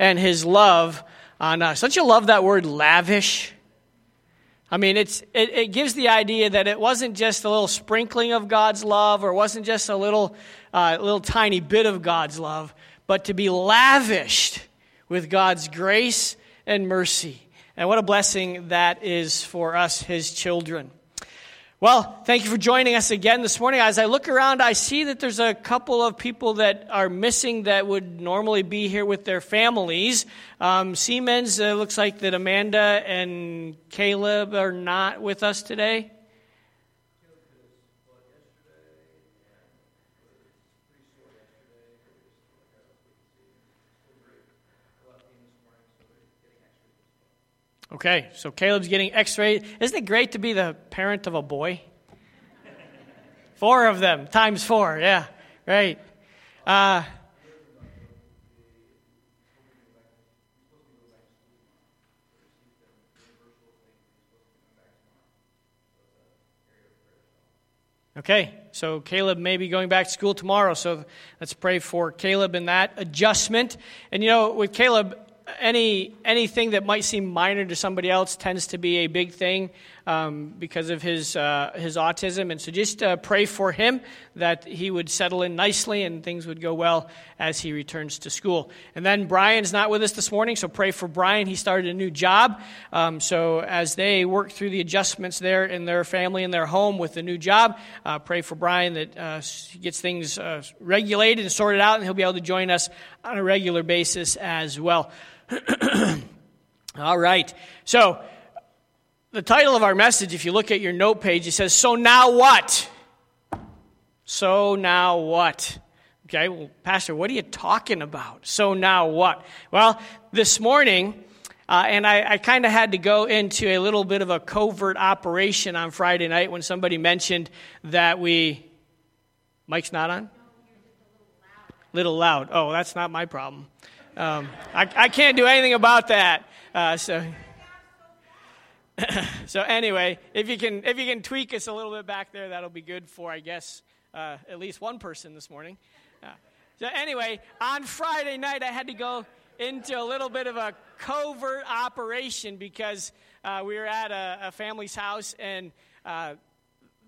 and his love on us. Don't you love that word lavish? I mean, it's, it, it gives the idea that it wasn't just a little sprinkling of God's love or it wasn't just a little, uh, little tiny bit of God's love, but to be lavished with God's grace and mercy. And what a blessing that is for us, his children. Well, thank you for joining us again this morning. As I look around, I see that there's a couple of people that are missing that would normally be here with their families. Um, Siemens, uh, looks like that Amanda and Caleb are not with us today. Okay, so Caleb's getting x ray. Isn't it great to be the parent of a boy? four of them, times four, yeah, right. Uh, Okay, so Caleb may be going back to school tomorrow, so let's pray for Caleb in that adjustment. And you know, with Caleb, any anything that might seem minor to somebody else tends to be a big thing um, because of his uh, his autism, and so just uh, pray for him that he would settle in nicely and things would go well as he returns to school. And then Brian's not with us this morning, so pray for Brian. He started a new job, um, so as they work through the adjustments there in their family and their home with the new job, uh, pray for Brian that uh, he gets things uh, regulated and sorted out, and he'll be able to join us on a regular basis as well. All right. So, the title of our message, if you look at your note page, it says, So now what? So now what? Okay, well, Pastor, what are you talking about? So now what? Well, this morning, uh, and I, I kind of had to go into a little bit of a covert operation on Friday night when somebody mentioned that we. Mike's not on? Little loud. Oh, that's not my problem. Um, I, I, can't do anything about that. Uh, so, so anyway, if you can if you can tweak us a little bit back there, that'll be good for I guess uh, at least one person this morning. Uh, so anyway, on Friday night, I had to go into a little bit of a covert operation because uh, we were at a, a, family's house and uh,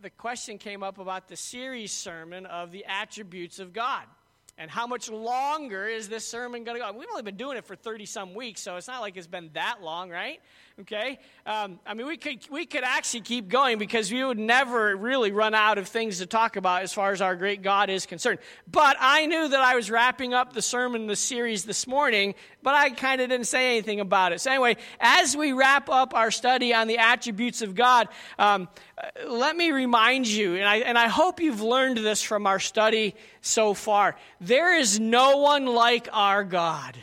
the question came up about the series sermon of the attributes of God. And how much longer is this sermon going to go? We've only been doing it for 30 some weeks, so it's not like it's been that long, right? Okay? Um, I mean, we could, we could actually keep going because we would never really run out of things to talk about as far as our great God is concerned. But I knew that I was wrapping up the sermon, the series this morning, but I kind of didn't say anything about it. So, anyway, as we wrap up our study on the attributes of God, um, let me remind you, and I, and I hope you've learned this from our study so far there is no one like our God.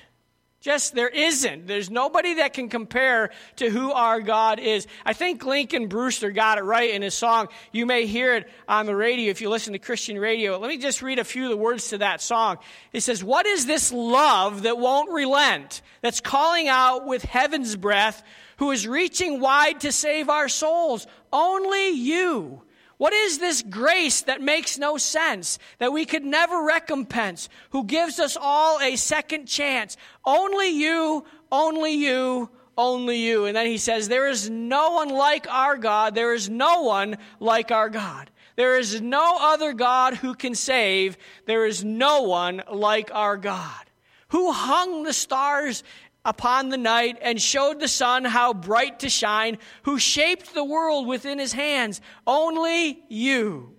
Just there isn't. There's nobody that can compare to who our God is. I think Lincoln Brewster got it right in his song. You may hear it on the radio if you listen to Christian radio. Let me just read a few of the words to that song. It says, What is this love that won't relent, that's calling out with heaven's breath, who is reaching wide to save our souls? Only you. What is this grace that makes no sense, that we could never recompense, who gives us all a second chance? Only you, only you, only you. And then he says, There is no one like our God. There is no one like our God. There is no other God who can save. There is no one like our God. Who hung the stars upon the night and showed the sun how bright to shine, who shaped the world within his hands. Only you.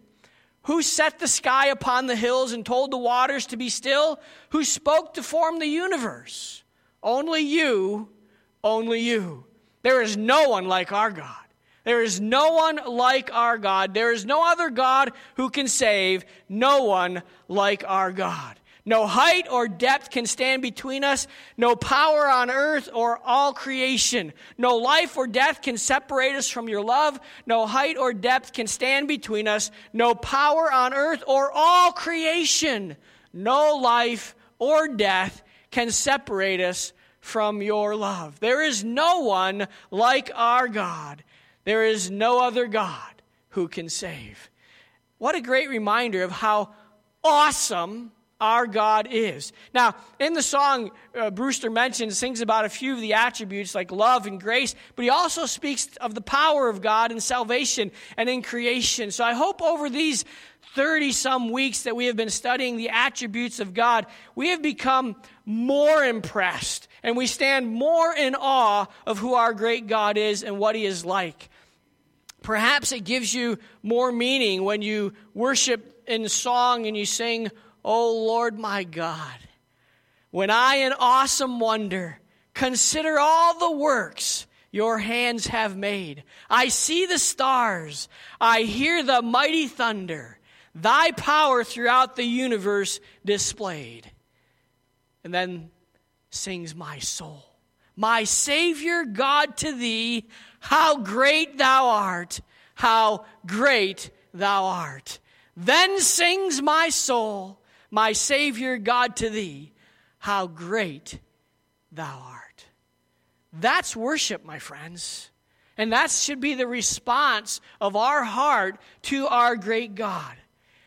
Who set the sky upon the hills and told the waters to be still? Who spoke to form the universe? Only you, only you. There is no one like our God. There is no one like our God. There is no other God who can save. No one like our God. No height or depth can stand between us. No power on earth or all creation. No life or death can separate us from your love. No height or depth can stand between us. No power on earth or all creation. No life or death can separate us from your love. There is no one like our God. There is no other God who can save. What a great reminder of how awesome our God is. Now, in the song, uh, Brewster mentions, sings about a few of the attributes like love and grace, but he also speaks of the power of God in salvation and in creation. So I hope over these 30 some weeks that we have been studying the attributes of God, we have become more impressed and we stand more in awe of who our great God is and what he is like. Perhaps it gives you more meaning when you worship in song and you sing, Oh Lord my God, when I in awesome wonder consider all the works your hands have made. I see the stars, I hear the mighty thunder, thy power throughout the universe displayed. And then sings my soul. My Savior God to thee, how great thou art, how great thou art. Then sings my soul, my Savior God to thee, how great thou art. That's worship, my friends. And that should be the response of our heart to our great God.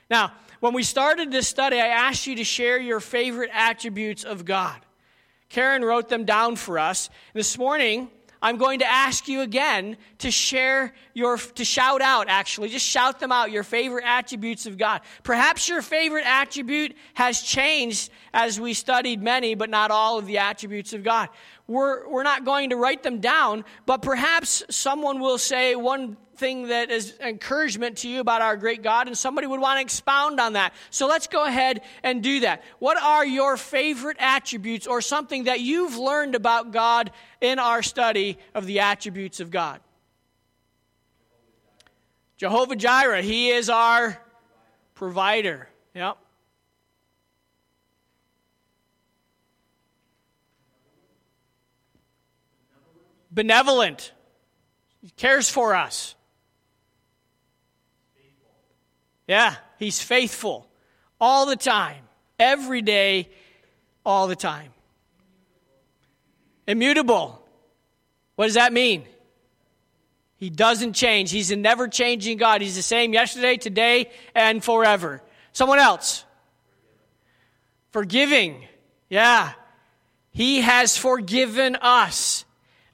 Now, when we started this study, I asked you to share your favorite attributes of God. Karen wrote them down for us. This morning, I'm going to ask you again to share your, to shout out, actually, just shout them out, your favorite attributes of God. Perhaps your favorite attribute has changed as we studied many, but not all of the attributes of God. We're, we're not going to write them down, but perhaps someone will say one thing that is encouragement to you about our great God, and somebody would want to expound on that. So let's go ahead and do that. What are your favorite attributes or something that you've learned about God in our study of the attributes of God? Jehovah Jireh, He is our provider. Yep. Benevolent. He cares for us. Yeah, he's faithful all the time, every day, all the time. Immutable. What does that mean? He doesn't change. He's a never changing God. He's the same yesterday, today, and forever. Someone else. Forgiving. Yeah. He has forgiven us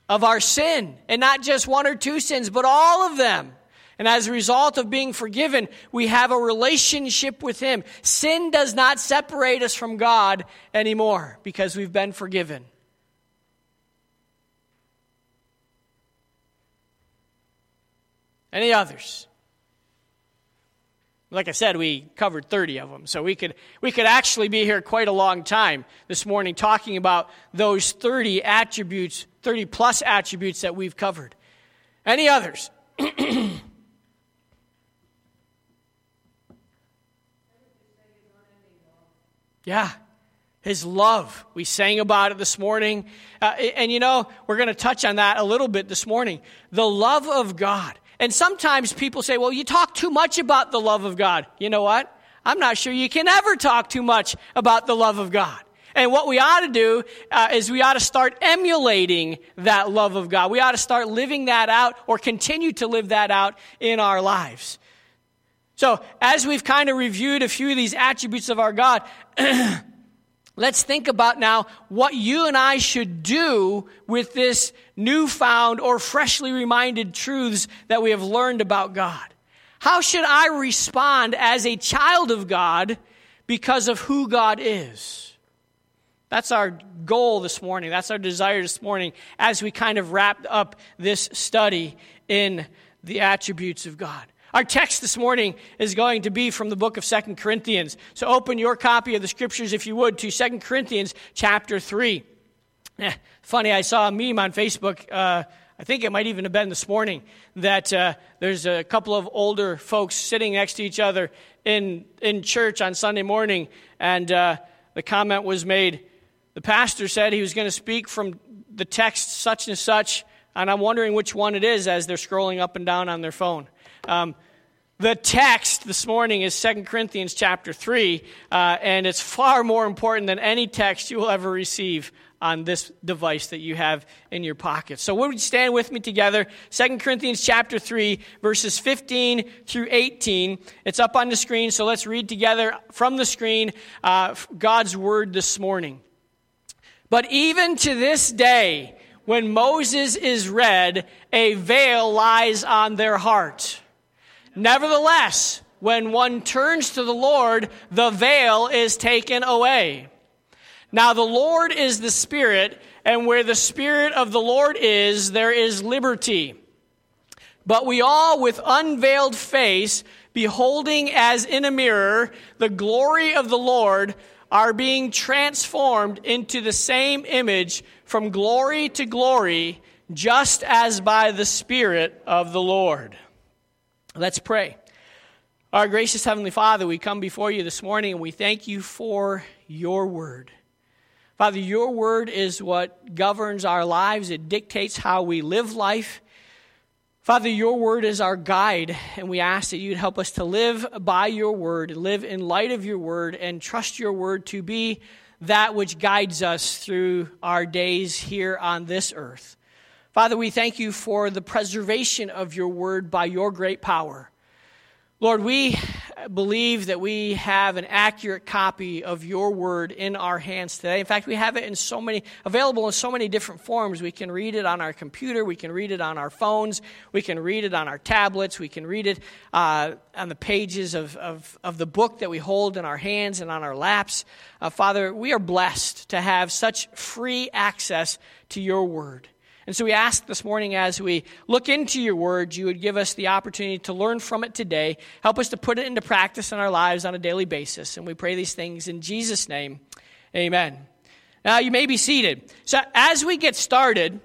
of our sin, and not just one or two sins, but all of them. And as a result of being forgiven, we have a relationship with Him. Sin does not separate us from God anymore because we've been forgiven. Any others? Like I said, we covered 30 of them. So we could, we could actually be here quite a long time this morning talking about those 30 attributes, 30 plus attributes that we've covered. Any others? Yeah, his love. We sang about it this morning. Uh, and you know, we're going to touch on that a little bit this morning. The love of God. And sometimes people say, well, you talk too much about the love of God. You know what? I'm not sure you can ever talk too much about the love of God. And what we ought to do uh, is we ought to start emulating that love of God. We ought to start living that out or continue to live that out in our lives. So, as we've kind of reviewed a few of these attributes of our God, let's think about now what you and I should do with this newfound or freshly reminded truths that we have learned about God. How should I respond as a child of God because of who God is? That's our goal this morning. That's our desire this morning as we kind of wrap up this study in the attributes of God. Our text this morning is going to be from the book of Second Corinthians. So open your copy of the scriptures, if you would, to Second Corinthians chapter 3. Eh, funny, I saw a meme on Facebook. Uh, I think it might even have been this morning that uh, there's a couple of older folks sitting next to each other in, in church on Sunday morning, and uh, the comment was made the pastor said he was going to speak from the text such and such, and I'm wondering which one it is as they're scrolling up and down on their phone. Um, the text this morning is 2 Corinthians chapter 3, uh, and it's far more important than any text you will ever receive on this device that you have in your pocket. So would you stand with me together? 2 Corinthians chapter 3, verses 15 through 18. It's up on the screen, so let's read together from the screen uh, God's word this morning. But even to this day, when Moses is read, a veil lies on their heart. Nevertheless, when one turns to the Lord, the veil is taken away. Now, the Lord is the Spirit, and where the Spirit of the Lord is, there is liberty. But we all, with unveiled face, beholding as in a mirror the glory of the Lord, are being transformed into the same image from glory to glory, just as by the Spirit of the Lord. Let's pray. Our gracious Heavenly Father, we come before you this morning and we thank you for your word. Father, your word is what governs our lives, it dictates how we live life. Father, your word is our guide, and we ask that you'd help us to live by your word, live in light of your word, and trust your word to be that which guides us through our days here on this earth. Father, we thank you for the preservation of your word by your great power. Lord, we believe that we have an accurate copy of your word in our hands today. In fact, we have it in so many, available in so many different forms. We can read it on our computer, we can read it on our phones, we can read it on our tablets, we can read it uh, on the pages of, of, of, the book that we hold in our hands and on our laps. Uh, Father, we are blessed to have such free access to your word. And so we ask this morning as we look into your word, you would give us the opportunity to learn from it today. Help us to put it into practice in our lives on a daily basis. And we pray these things in Jesus' name. Amen. Now you may be seated. So as we get started,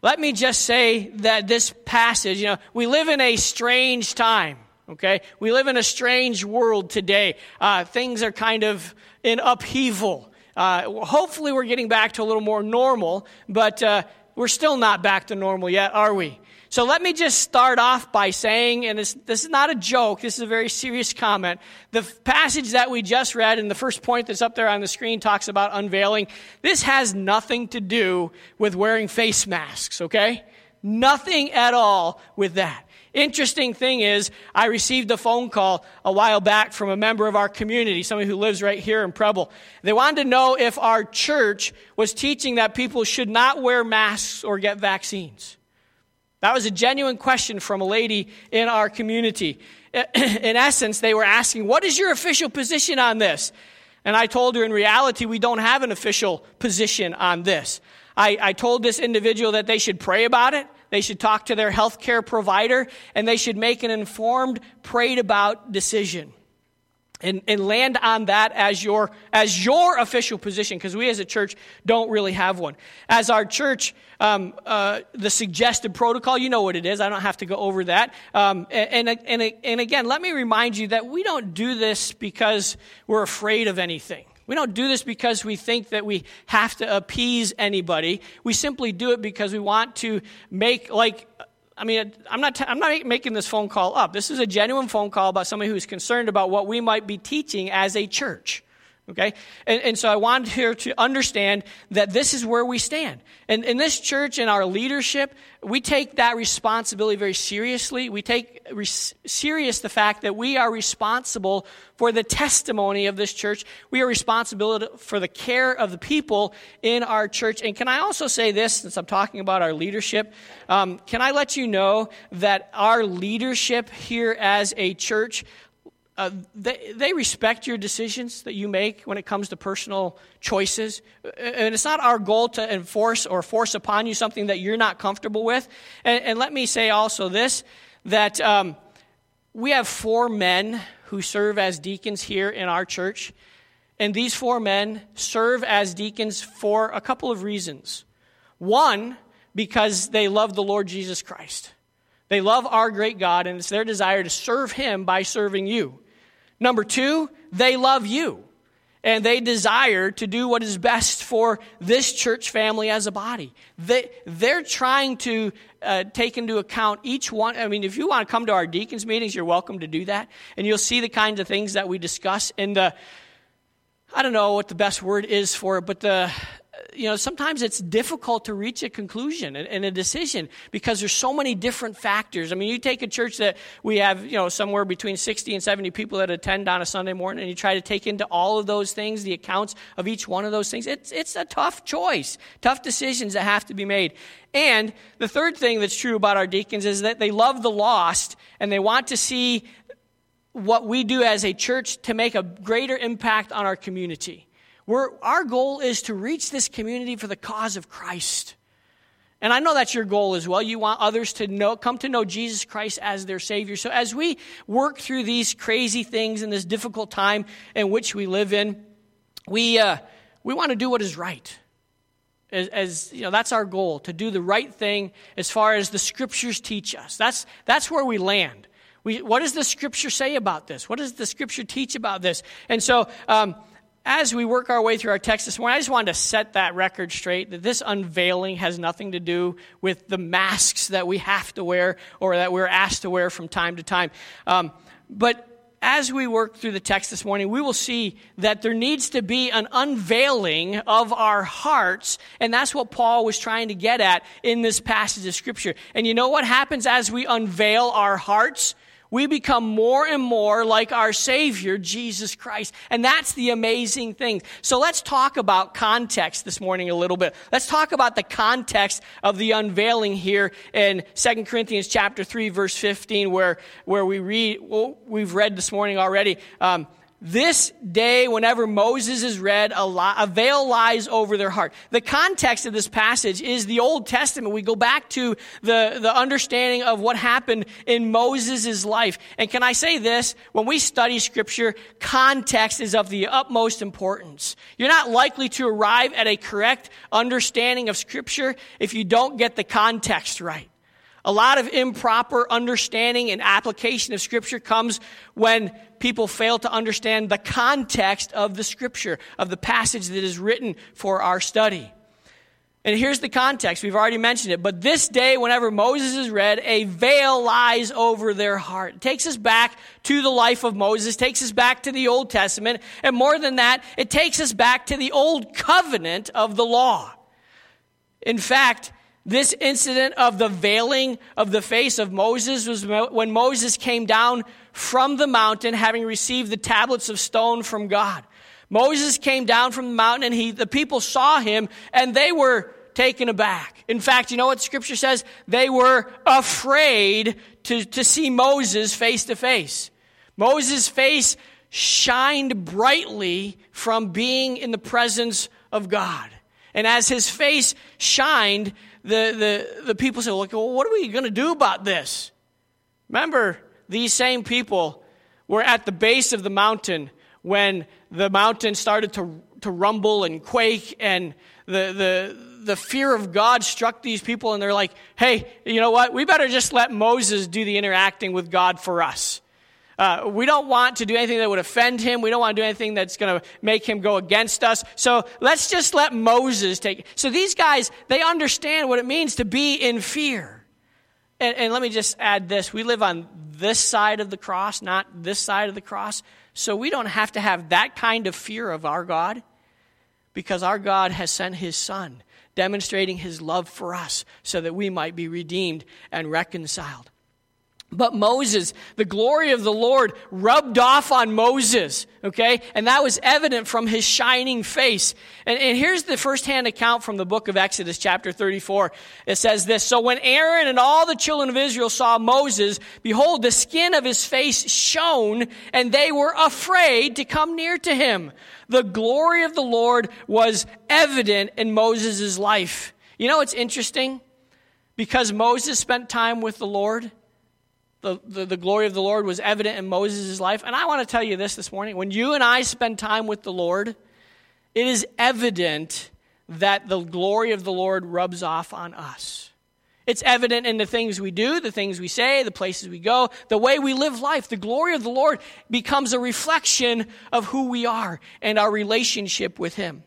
let me just say that this passage, you know, we live in a strange time. Okay, we live in a strange world today. Uh, things are kind of in upheaval. Uh, hopefully, we're getting back to a little more normal, but uh, we're still not back to normal yet, are we? So let me just start off by saying, and this, this, is not a joke, this is a very serious comment. The passage that we just read, and the first point that's up there on the screen talks about unveiling. This has nothing to do with wearing face masks, okay? Nothing at all with that. Interesting thing is, I received a phone call a while back from a member of our community, somebody who lives right here in Preble. They wanted to know if our church was teaching that people should not wear masks or get vaccines. That was a genuine question from a lady in our community. In essence, they were asking, What is your official position on this? And I told her, in reality, we don't have an official position on this. I, I told this individual that they should pray about it they should talk to their health care provider, and they should make an informed, prayed about decision. And, and land on that as your, as your official position, because we as a church don't really have one. As our church, um, uh, the suggested protocol, you know what it is. I don't have to go over that. Um, and, and, and, and again, let me remind you that we don't do this because we're afraid of anything. We don't do this because we think that we have to appease anybody. We simply do it because we want to make, like, I mean, I'm not, t- I'm not making this phone call up. This is a genuine phone call about somebody who's concerned about what we might be teaching as a church. Okay? And, and so I wanted here to understand that this is where we stand. And in this church and our leadership, we take that responsibility very seriously. We take re- serious the fact that we are responsible for the testimony of this church. We are responsible for the care of the people in our church. And can I also say this, since I'm talking about our leadership? Um, can I let you know that our leadership here as a church uh, they, they respect your decisions that you make when it comes to personal choices. And it's not our goal to enforce or force upon you something that you're not comfortable with. And, and let me say also this that um, we have four men who serve as deacons here in our church. And these four men serve as deacons for a couple of reasons. One, because they love the Lord Jesus Christ. They love our great God, and it's their desire to serve Him by serving you. Number two, they love you and they desire to do what is best for this church family as a body. They, they're trying to uh, take into account each one. I mean, if you want to come to our deacons meetings, you're welcome to do that. And you'll see the kinds of things that we discuss in the, I don't know what the best word is for it, but the, you know, sometimes it's difficult to reach a conclusion and, a decision because there's so many different factors. I mean, you take a church that we have, you know, somewhere between 60 and 70 people that attend on a Sunday morning, and you try to take into all of those things, the accounts of each one of those things. It's, it's a tough choice, tough decisions that have to be made. And the third thing that's true about our deacons is that they love the lost and they want to see what we do as a church to make a greater impact on our community. We're, our goal is to reach this community for the cause of Christ. And I know that's your goal as well. You want others to know, come to know Jesus Christ as their Savior. So as we work through these crazy things in this difficult time in which we live in, we, uh, we want to do what is right. As, as, you know, that's our goal to do the right thing as far as the scriptures teach us. That's, that's where we land. We, what does the scripture say about this? What does the scripture teach about this? And so, um, as we work our way through our text this morning, I just wanted to set that record straight that this unveiling has nothing to do with the masks that we have to wear or that we're asked to wear from time to time. Um, but as we work through the text this morning, we will see that there needs to be an unveiling of our hearts, and that's what Paul was trying to get at in this passage of Scripture. And you know what happens as we unveil our hearts? We become more and more like our Savior, Jesus Christ. And that's the amazing thing. So let's talk about context this morning a little bit. Let's talk about the context of the unveiling here in 2 Corinthians chapter 3, verse 15, where, where we read, well, we've read this morning already. Um, this day, whenever Moses is read, a, veil lies over their heart. The context of this passage is the Old Testament. We go back to the, the understanding of what happened in Moses' life. And can I say this? When we study Scripture, context is of the utmost importance. You're not likely to arrive at a correct understanding of Scripture if you don't get the context right. A lot of improper understanding and application of Scripture comes when people fail to understand the context of the Scripture, of the passage that is written for our study. And here's the context. We've already mentioned it. But this day, whenever Moses is read, a veil lies over their heart. It takes us back to the life of Moses, takes us back to the Old Testament. And more than that, it takes us back to the old covenant of the law. In fact, this incident of the veiling of the face of Moses was when Moses came down from the mountain having received the tablets of stone from God. Moses came down from the mountain and he, the people saw him and they were taken aback. In fact, you know what scripture says? They were afraid to, to see Moses face to face. Moses' face shined brightly from being in the presence of God. And as his face shined, the, the, the people say, well, what are we going to do about this? Remember, these same people were at the base of the mountain when the mountain started to, to rumble and quake, and the, the, the fear of God struck these people, and they're like, hey, you know what? We better just let Moses do the interacting with God for us. Uh, we don't want to do anything that would offend him. We don't want to do anything that's going to make him go against us. So let's just let Moses take. So these guys, they understand what it means to be in fear. And, and let me just add this: we live on this side of the cross, not this side of the cross. So we don't have to have that kind of fear of our God, because our God has sent His Son, demonstrating His love for us, so that we might be redeemed and reconciled. But Moses, the glory of the Lord rubbed off on Moses, okay? And that was evident from his shining face. And, and, here's the firsthand account from the book of Exodus, chapter 34. It says this So when Aaron and all the children of Israel saw Moses, behold, the skin of his face shone, and they were afraid to come near to him. The glory of the Lord was evident in Moses' life. You know, it's interesting because Moses spent time with the Lord the, the, the, glory of the Lord was evident in Moses' life. And I want to tell you this this morning. When you and I spend time with the Lord, it is evident that the glory of the Lord rubs off on us. It's evident in the things we do, the things we say, the places we go, the way we live life. The glory of the Lord becomes a reflection of who we are and our relationship with Him.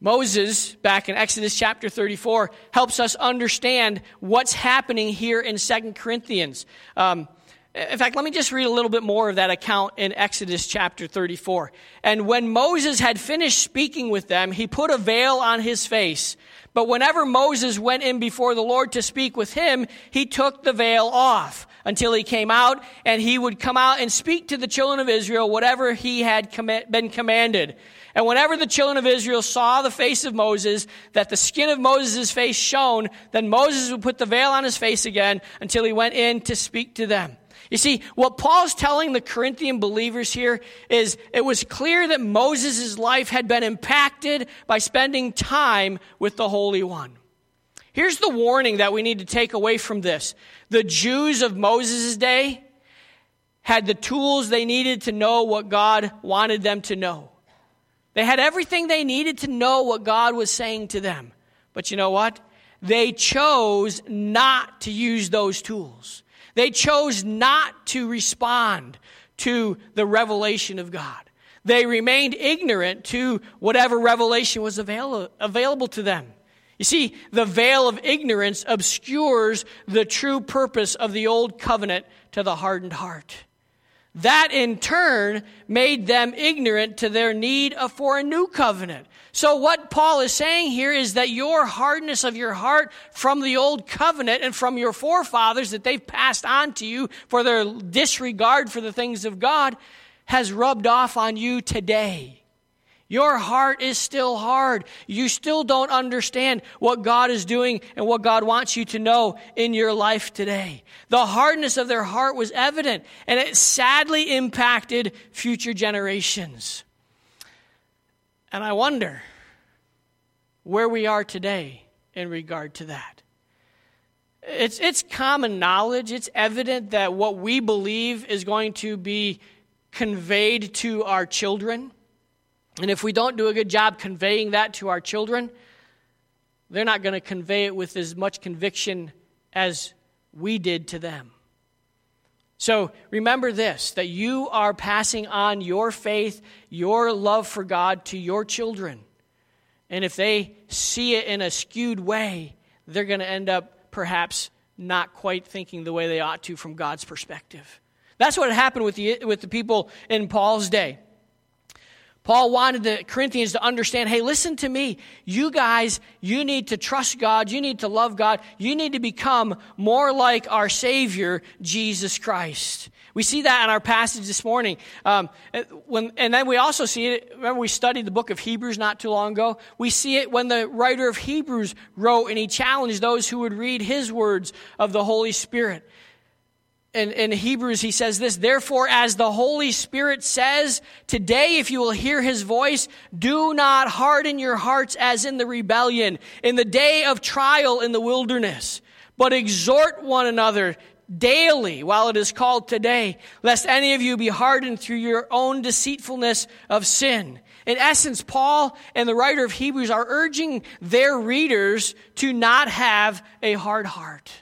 Moses, back in Exodus chapter 34, helps us understand what's happening here in Second Corinthians. Um, In fact, let me just read a little bit more of that account in Exodus chapter 34. And when Moses had finished speaking with them, he put a veil on his face. But whenever Moses went in before the Lord to speak with him, he took the veil off until he came out, and he would come out and speak to the children of Israel whatever he had been commanded. And whenever the children of Israel saw the face of Moses, that the skin of Moses' face shone, then Moses would put the veil on his face again until he went in to speak to them. You see, what Paul's telling the Corinthian believers here is it was clear that Moses' life had been impacted by spending time with the Holy One. Here's the warning that we need to take away from this the Jews of Moses' day had the tools they needed to know what God wanted them to know. They had everything they needed to know what God was saying to them. But you know what? They chose not to use those tools. They chose not to respond to the revelation of God. They remained ignorant to whatever revelation was avail- available to them. You see, the veil of ignorance obscures the true purpose of the old covenant to the hardened heart. That in turn made them ignorant to their need for a new covenant. So, what Paul is saying here is that your hardness of your heart from the old covenant and from your forefathers that they've passed on to you for their disregard for the things of God has rubbed off on you today. Your heart is still hard. You still don't understand what God is doing and what God wants you to know in your life today. The hardness of their heart was evident, and it sadly impacted future generations. And I wonder where we are today in regard to that. It's, it's common knowledge, it's evident that what we believe is going to be conveyed to our children and if we don't do a good job conveying that to our children, they're not going to convey it with as much conviction as we did to them. So remember this that you are passing on your faith, your love for God to your children. And if they see it in a skewed way, they're going to end up perhaps not quite thinking the way they ought to from God's perspective. That's what happened with the, with the people in Paul's day. Paul wanted the Corinthians to understand hey, listen to me. You guys, you need to trust God. You need to love God. You need to become more like our Savior, Jesus Christ. We see that in our passage this morning. Um, when, and then we also see it, remember, we studied the book of Hebrews not too long ago. We see it when the writer of Hebrews wrote and he challenged those who would read his words of the Holy Spirit in, in Hebrews, he says this Therefore, as the Holy Spirit says, today, if you will hear his voice, do not harden your hearts as in the rebellion, in the day of trial in the wilderness, but exhort one another daily while it is called today, lest any of you be hardened through your own deceitfulness of sin. In essence, Paul and the writer of Hebrews are urging their readers to not have a hard heart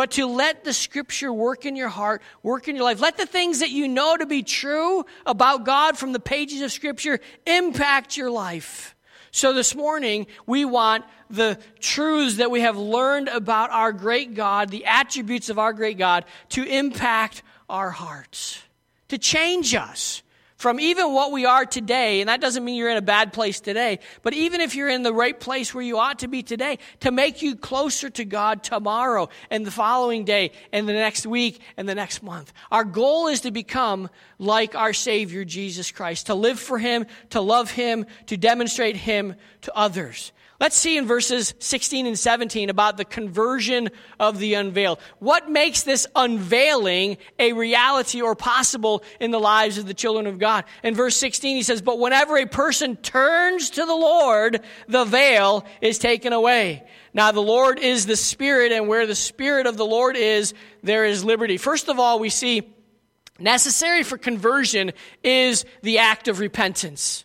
but to let the scripture work in your heart, work in your life. Let the things that you know to be true about God from the pages of scripture impact your life. So this morning, we want the truths that we have learned about our great God, the attributes of our great God, to impact our hearts, to change us from even what we are today, and that doesn't mean you're in a bad place today, but even if you're in the right place where you ought to be today, to make you closer to God tomorrow and the following day and the next week and the next month. Our goal is to become like our Savior, Jesus Christ, to live for Him, to love Him, to demonstrate Him to others. Let's see in verses 16 and 17 about the conversion of the unveiled. What makes this unveiling a reality or possible in the lives of the children of God? In verse 16, he says, But whenever a person turns to the Lord, the veil is taken away. Now, the Lord is the Spirit, and where the Spirit of the Lord is, there is liberty. First of all, we see necessary for conversion is the act of repentance.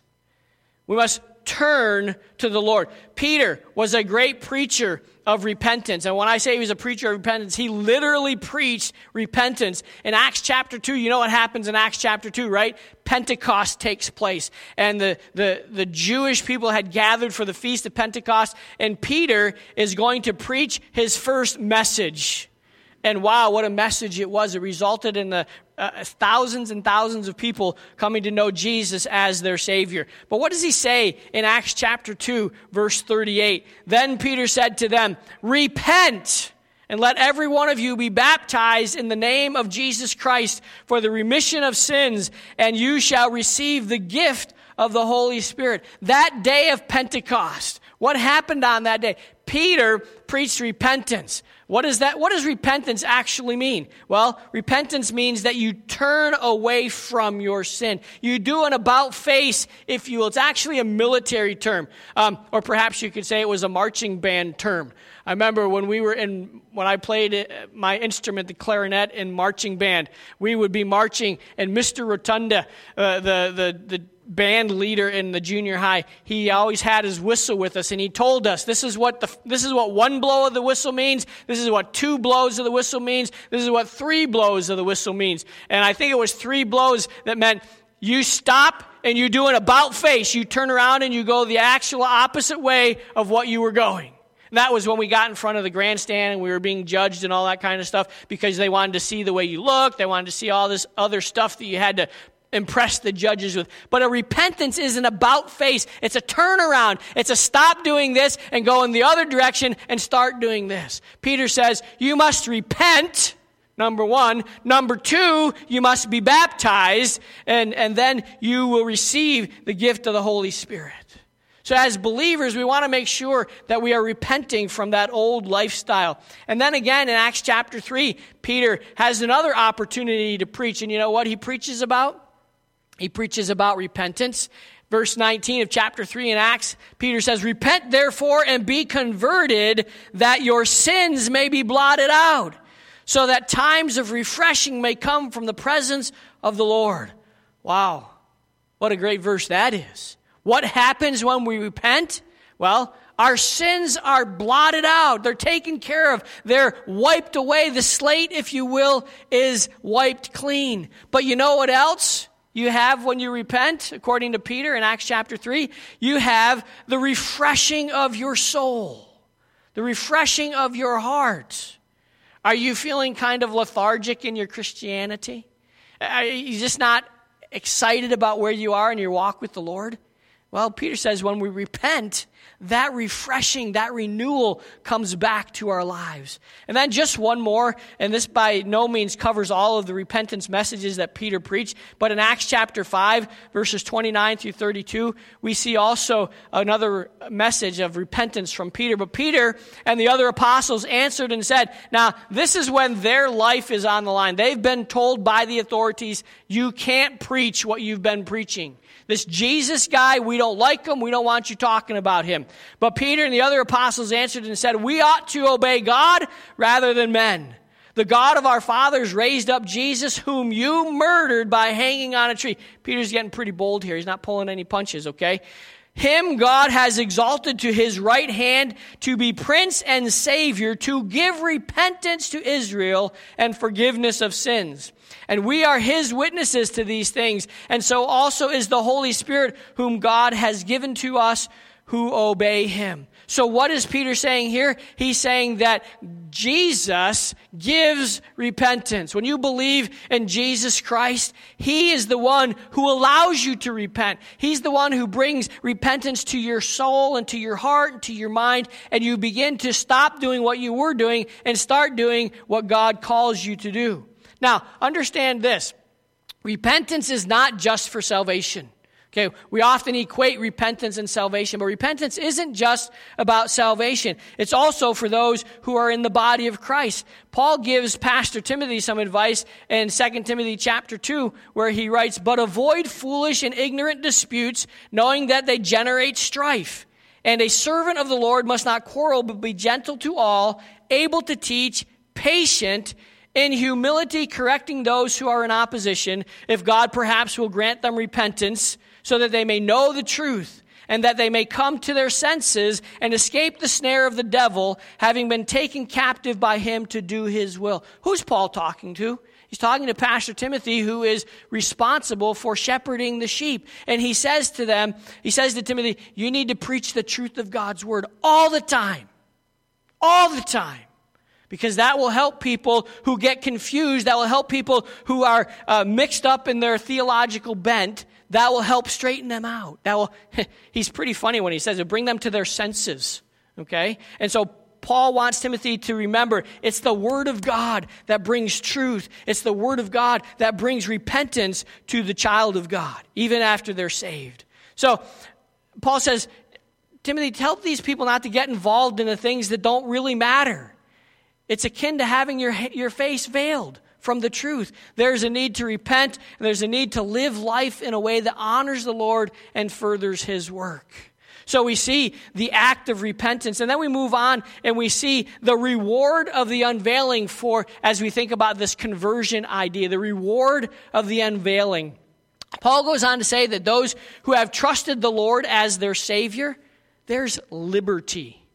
We must turn to the Lord. Peter was a great preacher of repentance. And when I say he was a preacher of repentance, he literally preached repentance. In Acts chapter 2, you know what happens in Acts chapter 2, right? Pentecost takes place. And the, the, the Jewish people had gathered for the feast of Pentecost. And Peter is going to preach his first message. And wow, what a message it was. It resulted in the uh, thousands and thousands of people coming to know Jesus as their Savior. But what does he say in Acts chapter 2, verse 38? Then Peter said to them, Repent and let every one of you be baptized in the name of Jesus Christ for the remission of sins, and you shall receive the gift of the Holy Spirit. That day of Pentecost, what happened on that day? Peter preached repentance. What is that? What does repentance actually mean? Well, repentance means that you turn away from your sin. You do an about face, if you will. It's actually a military term, um, or perhaps you could say it was a marching band term. I remember when we were in, when I played uh, my instrument, the clarinet, in marching band, we would be marching, and Mr. Rotunda, uh, the, the, the band leader in the junior high, he always had his whistle with us, and he told us this is what the, this is what one blow of the whistle means. This is what two blows of the whistle means. This is what three blows of the whistle means. And I think it was three blows that meant you stop and you do an about face. You turn around and you go the actual opposite way of what you were going. And that was when we got in front of the grandstand and we were being judged and all that kind of stuff because they wanted to see the way you looked. They wanted to see all this other stuff that you had to impress the judges with. But a repentance is an about face. It's a turnaround. It's a stop doing this and go in the other direction and start doing this. Peter says, You must repent. Number one. Number two, you must be baptized, and, and then you will receive the gift of the Holy Spirit. So, as believers, we want to make sure that we are repenting from that old lifestyle. And then again, in Acts chapter 3, Peter has another opportunity to preach. And you know what he preaches about? He preaches about repentance. Verse 19 of chapter 3 in Acts, Peter says, Repent therefore and be converted, that your sins may be blotted out, so that times of refreshing may come from the presence of the Lord. Wow, what a great verse that is. What happens when we repent? Well, our sins are blotted out. They're taken care of. They're wiped away. The slate, if you will, is wiped clean. But you know what else you have when you repent? According to Peter in Acts chapter 3, you have the refreshing of your soul, the refreshing of your heart. Are you feeling kind of lethargic in your Christianity? Are you just not excited about where you are in your walk with the Lord? Well, Peter says when we repent, that refreshing, that renewal comes back to our lives. And then just one more, and this by no means covers all of the repentance messages that Peter preached, but in Acts chapter 5, verses 29 through 32, we see also another message of repentance from Peter. But Peter and the other apostles answered and said, Now, this is when their life is on the line. They've been told by the authorities, You can't preach what you've been preaching. This Jesus guy, we don't like him. We don't want you talking about him. But Peter and the other apostles answered and said, We ought to obey God rather than men. The God of our fathers raised up Jesus, whom you murdered by hanging on a tree. Peter's getting pretty bold here. He's not pulling any punches, okay? Him God has exalted to his right hand to be prince and savior, to give repentance to Israel and forgiveness of sins. And we are his witnesses to these things. And so also is the Holy Spirit, whom God has given to us who obey him. So, what is Peter saying here? He's saying that Jesus gives repentance. When you believe in Jesus Christ, He is the one who allows you to repent. He's the one who brings repentance to your soul and to your heart and to your mind, and you begin to stop doing what you were doing and start doing what God calls you to do. Now, understand this repentance is not just for salvation. Okay, we often equate repentance and salvation, but repentance isn't just about salvation. It's also for those who are in the body of Christ. Paul gives Pastor Timothy some advice in 2 Timothy chapter 2, where he writes, But avoid foolish and ignorant disputes, knowing that they generate strife. And a servant of the Lord must not quarrel, but be gentle to all, able to teach, patient, in humility correcting those who are in opposition, if God perhaps will grant them repentance, so that they may know the truth and that they may come to their senses and escape the snare of the devil, having been taken captive by him to do his will. Who's Paul talking to? He's talking to Pastor Timothy, who is responsible for shepherding the sheep. And he says to them, he says to Timothy, you need to preach the truth of God's word all the time. All the time. Because that will help people who get confused. That will help people who are uh, mixed up in their theological bent. That will help straighten them out. That will. he's pretty funny when he says it. Bring them to their senses. Okay, and so Paul wants Timothy to remember it's the Word of God that brings truth. It's the Word of God that brings repentance to the child of God, even after they're saved. So, Paul says, Timothy, tell these people not to get involved in the things that don't really matter. It's akin to having your, your face veiled from the truth. There's a need to repent, and there's a need to live life in a way that honors the Lord and furthers His work. So we see the act of repentance, and then we move on and we see the reward of the unveiling for, as we think about this conversion idea, the reward of the unveiling. Paul goes on to say that those who have trusted the Lord as their Savior, there's liberty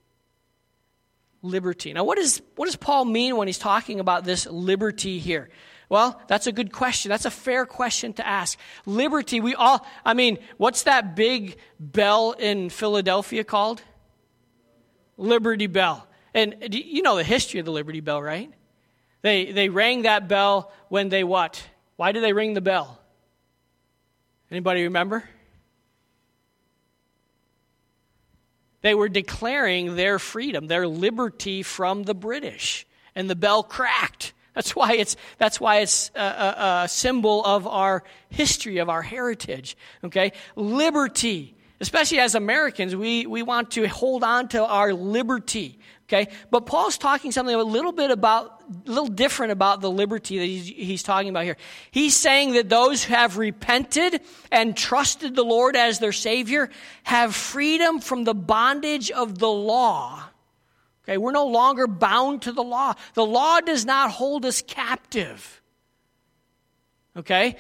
liberty. Now, what, is, what does Paul mean when he's talking about this liberty here? Well, that's a good question. That's a fair question to ask. Liberty, we all, I mean, what's that big bell in Philadelphia called? Liberty Bell. And you know the history of the Liberty Bell, right? They, they rang that bell when they what? Why did they ring the bell? Anybody remember? They were declaring their freedom, their liberty from the British. And the bell cracked. That's why it's, that's why it's a, a, a symbol of our history, of our heritage. Okay? Liberty. Especially as Americans, we, we want to hold on to our liberty. Okay? But Paul's talking something a little bit about, a little different about the liberty that he's, he's talking about here. He's saying that those who have repented and trusted the Lord as their Savior have freedom from the bondage of the law. Okay? We're no longer bound to the law. The law does not hold us captive. Okay?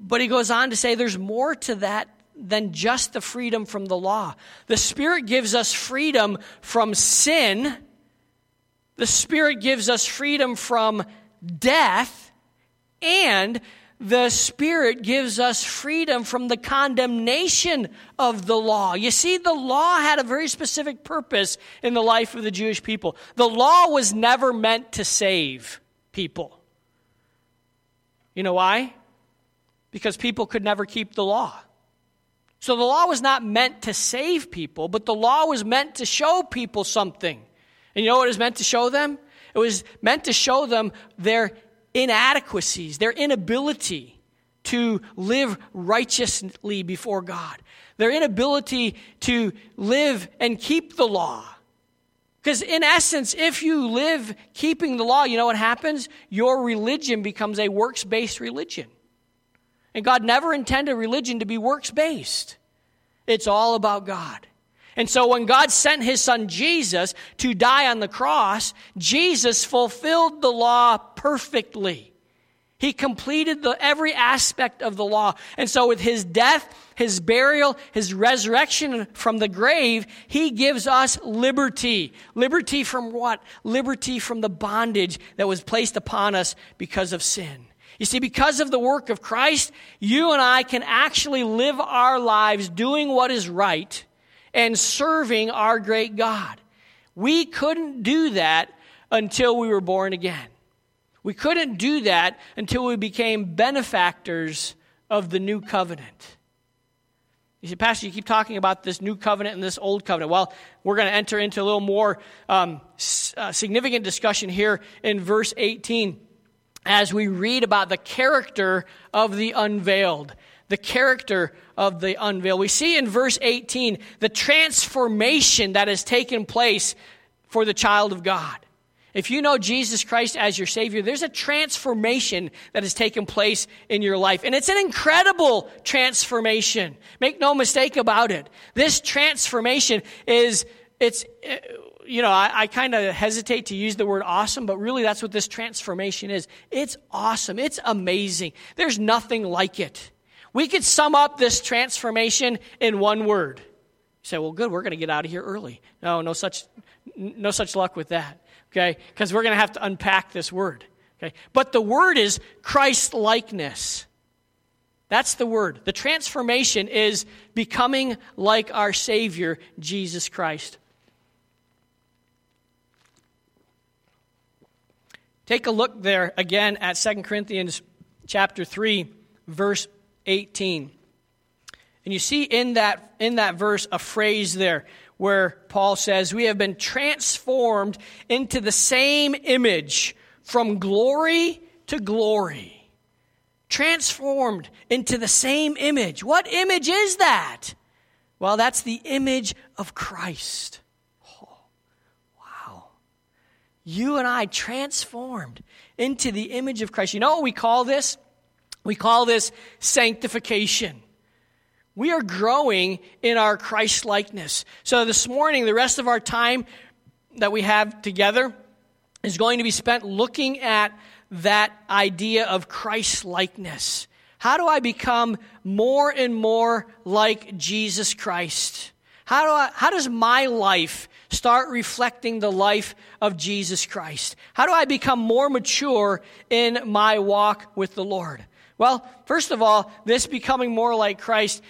But he goes on to say there's more to that than just the freedom from the law. The Spirit gives us freedom from sin, the Spirit gives us freedom from death, and the Spirit gives us freedom from the condemnation of the law. You see, the law had a very specific purpose in the life of the Jewish people. The law was never meant to save people. You know why? Because people could never keep the law. So the law was not meant to save people, but the law was meant to show people something. And you know what it was meant to show them? It was meant to show them their inadequacies, their inability to live righteously before God, their inability to live and keep the law. Because, in essence, if you live keeping the law, you know what happens? Your religion becomes a works based religion. And God never intended religion to be works based, it's all about God. And so when God sent his son Jesus to die on the cross, Jesus fulfilled the law perfectly. He completed the, every aspect of the law. And so with his death, his burial, his resurrection from the grave, he gives us liberty. Liberty from what? Liberty from the bondage that was placed upon us because of sin. You see, because of the work of Christ, you and I can actually live our lives doing what is right and serving our great God. We couldn't do that until we were born again. We couldn't do that until we became benefactors of the new covenant. You see, Pastor, you keep talking about this new covenant and this old covenant. Well, we're going to enter into a little more um, uh, significant discussion here in verse 18 as we read about the character of the unveiled. The character of the unveil. We see in verse 18 the transformation that has taken place for the child of God. If you know Jesus Christ as your Savior, there's a transformation that has taken place in your life. And it's an incredible transformation. Make no mistake about it. This transformation is, it's, eh, you know, I, I kind of hesitate to use the word awesome, but really that's what this transformation is. It's awesome. It's amazing. There's nothing like it. We could sum up this transformation in one word. You say, well, good, we're going to get out of here early. No, no such, no such luck with that, okay? Because we're going to have to unpack this word, okay? But the word is Christ likeness. That's the word. The transformation is becoming like our Savior, Jesus Christ. Take a look there again at 2 Corinthians chapter 3, verse 18. And you see in that, in that verse a phrase there where Paul says, We have been transformed into the same image from glory to glory. Transformed into the same image. What image is that? Well, that's the image of Christ. Oh, wow. You and I transformed into the image of Christ. You know what we call this? We call this sanctification. We are growing in our Christ likeness. So this morning, the rest of our time that we have together is going to be spent looking at that idea of Christ likeness. How do I become more and more like Jesus Christ? How, do I, how does my life start reflecting the life of Jesus Christ? How do I become more mature in my walk with the Lord? Well, first of all, this becoming more like Christ,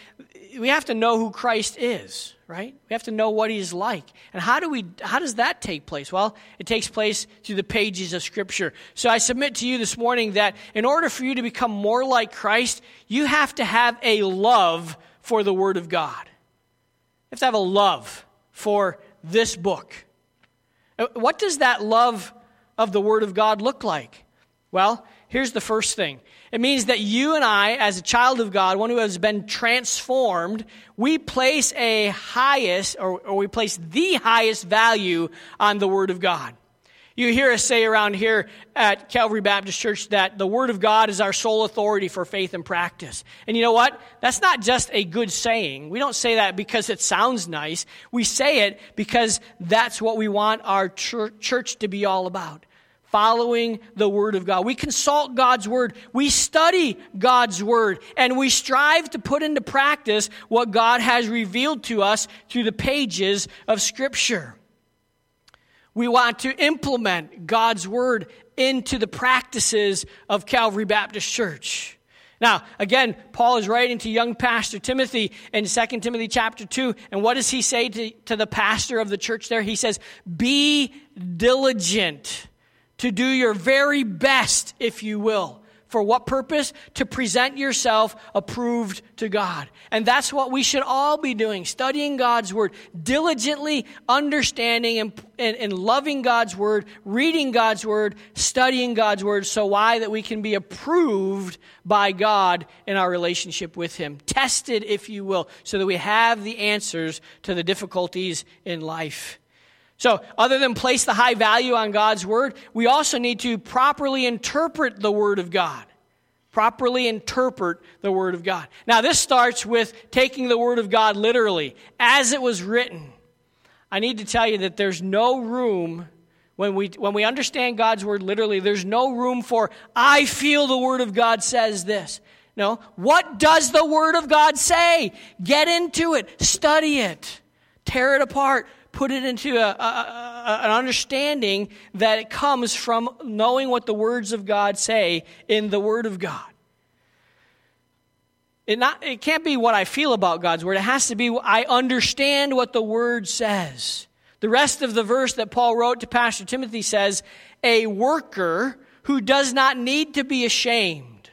we have to know who Christ is, right? We have to know what he's like. And how do we how does that take place? Well, it takes place through the pages of scripture. So I submit to you this morning that in order for you to become more like Christ, you have to have a love for the word of God. You have to have a love for this book. Uh, what does that love of the word of God look like? Well, here's the first thing it means that you and I, as a child of God, one who has been transformed, we place a highest, or, or we place the highest value on the Word of God. You hear us say around here at Calvary Baptist Church that the Word of God is our sole authority for faith and practice. And you know what? That's not just a good saying. We don't say that because it sounds nice. We say it because that's what we want our church to be all about following the Word of God. We consult God's Word, we study God's Word, and we strive to put into practice what God has revealed to us through the pages of Scripture. We want to implement God's Word into the practices of Calvary Baptist Church. Now, again, Paul is writing to young pastor Timothy in 2 Timothy chapter 2. And what does he say to, to the pastor of the church there? He says, Be diligent to do your very best, if you will. For what purpose? To present yourself approved to God. And that's what we should all be doing studying God's Word, diligently understanding and, and, and, loving God's Word, reading God's Word, studying God's Word. So, why? That we can be approved by God in our relationship with Him. Tested, if you will, so that we have the answers to the difficulties in life. So, other than place the high value on God's word, we also need to properly interpret the word of God. Properly interpret the word of God. Now, this starts with taking the word of God literally, as it was written. I need to tell you that there's no room when we, when we understand God's word literally, there's no room for, I feel the word of God says this. No. What does the word of God say? Get into it, study it, tear it apart, put it into a, a, a, an understanding that it comes from knowing what the words of God say in the Word of God. It, not, it can't be what I feel about God's Word. It has to be I understand what the Word says. The rest of the verse that Paul wrote to Pastor Timothy says, A worker who does not need to be ashamed,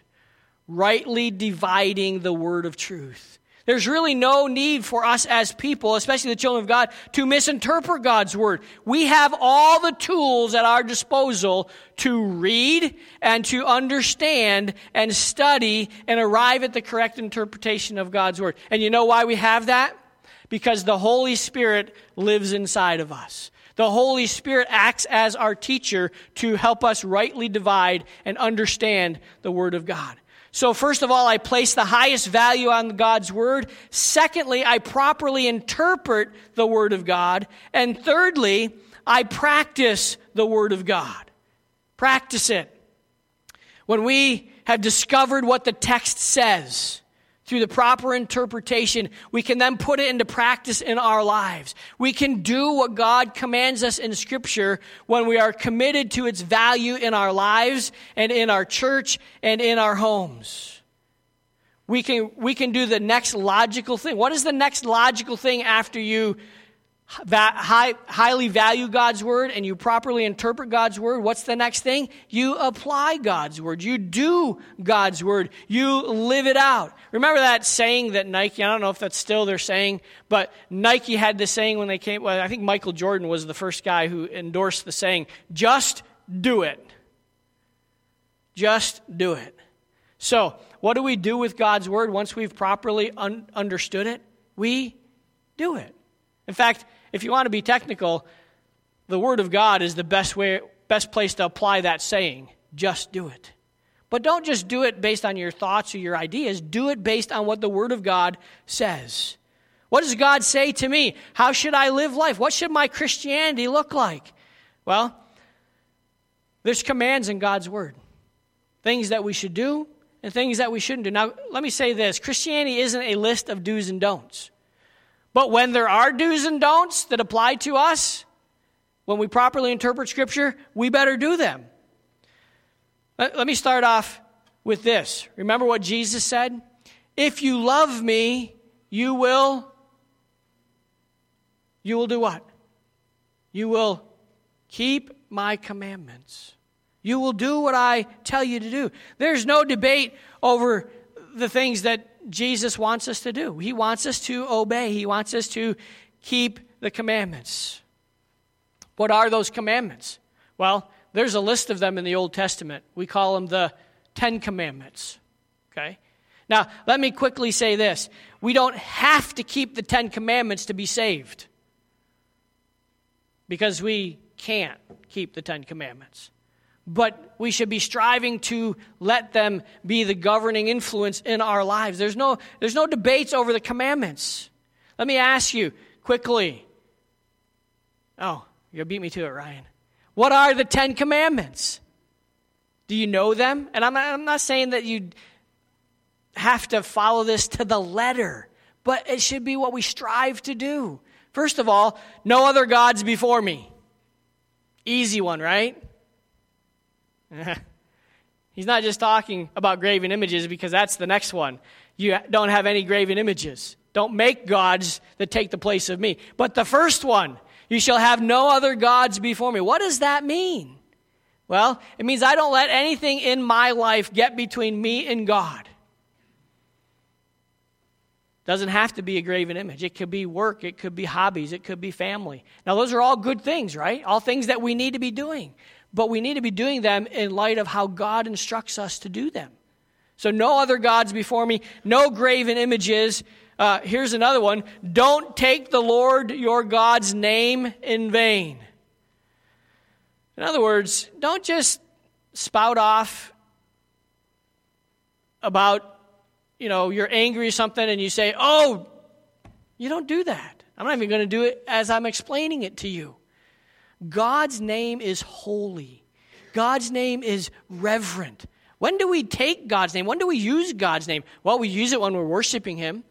rightly dividing the Word of truth. There's really no need for us as people, especially the children of God, to misinterpret God's word. We have all the tools at our disposal to read and to understand and study and arrive at the correct interpretation of God's word. And you know why we have that? Because the Holy Spirit lives inside of us. The Holy Spirit acts as our teacher to help us rightly divide and understand the Word of God. So, first of all, I place the highest value on God's word. Secondly, I properly interpret the word of God. And thirdly, I practice the word of God. Practice it. When we have discovered what the text says, through the proper interpretation, we can then put it into practice in our lives. We can do what God commands us in Scripture when we are committed to its value in our lives and in our church and in our homes. We can, we can do the next logical thing. What is the next logical thing after you high, highly value God's word and you properly interpret God's word, what's the next thing? You apply God's word. You do God's word. You live it out. Remember that saying that Nike, I don't know if that's still their saying, but Nike had this saying when they came, well, I think Michael Jordan was the first guy who endorsed the saying, just do it. Just do it. So, what do we do with God's word once we've properly un- understood it? We do it. In fact, if you want to be technical, the Word of God is the best way, best place to apply that saying. Just do it. But don't just do it based on your thoughts or your ideas. Do it based on what the Word of God says. What does God say to me? How should I live life? What should my Christianity look like? Well, there's commands in God's Word things that we should do and things that we shouldn't do. Now, let me say this Christianity isn't a list of do's and don'ts. But when there are do's and don'ts that apply to us, when we properly interpret Scripture, we better do them. Let, me start off with this. Remember what Jesus said? If you love me, you will you will do what? You will keep my commandments. You will do what I tell you to do. There's no debate over the things that Jesus wants us to do. He wants us to obey, He wants us to keep the commandments. What are those commandments? Well, there's a list of them in the Old Testament. We call them the Ten Commandments. Okay? Now, let me quickly say this we don't have to keep the Ten Commandments to be saved because we can't keep the Ten Commandments but we should be striving to let them be the governing influence in our lives. There's no, there's no debates over the commandments. Let me ask you quickly. Oh, you beat me to it, Ryan. What are the Ten Commandments? Do you know them? And I'm not, I'm not saying that you have to follow this to the letter, but it should be what we strive to do. First of all, no other gods before me. Easy one, right? He's not just talking about graven images because that's the next one. You don't have any graven images. Don't make gods that take the place of me. But the first one, you shall have no other gods before me. What does that mean? Well, it means I don't let anything in my life get between me and God. Doesn't have to be a graven image. It could be work, it could be hobbies, it could be family. Now, those are all good things, right? All things that we need to be doing but we need to be doing them in light of how God instructs us to do them. So, no other gods before me, no graven images. Uh, here's another one don't take the Lord your God's name in vain. In other words, don't just spout off about, you know, you're angry or something and you say, oh, you don't do that. I'm not even going to do it as I'm explaining it to you. God's name is holy. God's name is reverent. When do we take God's name? When do we use God's name? Well, we use it when we're worshiping Him.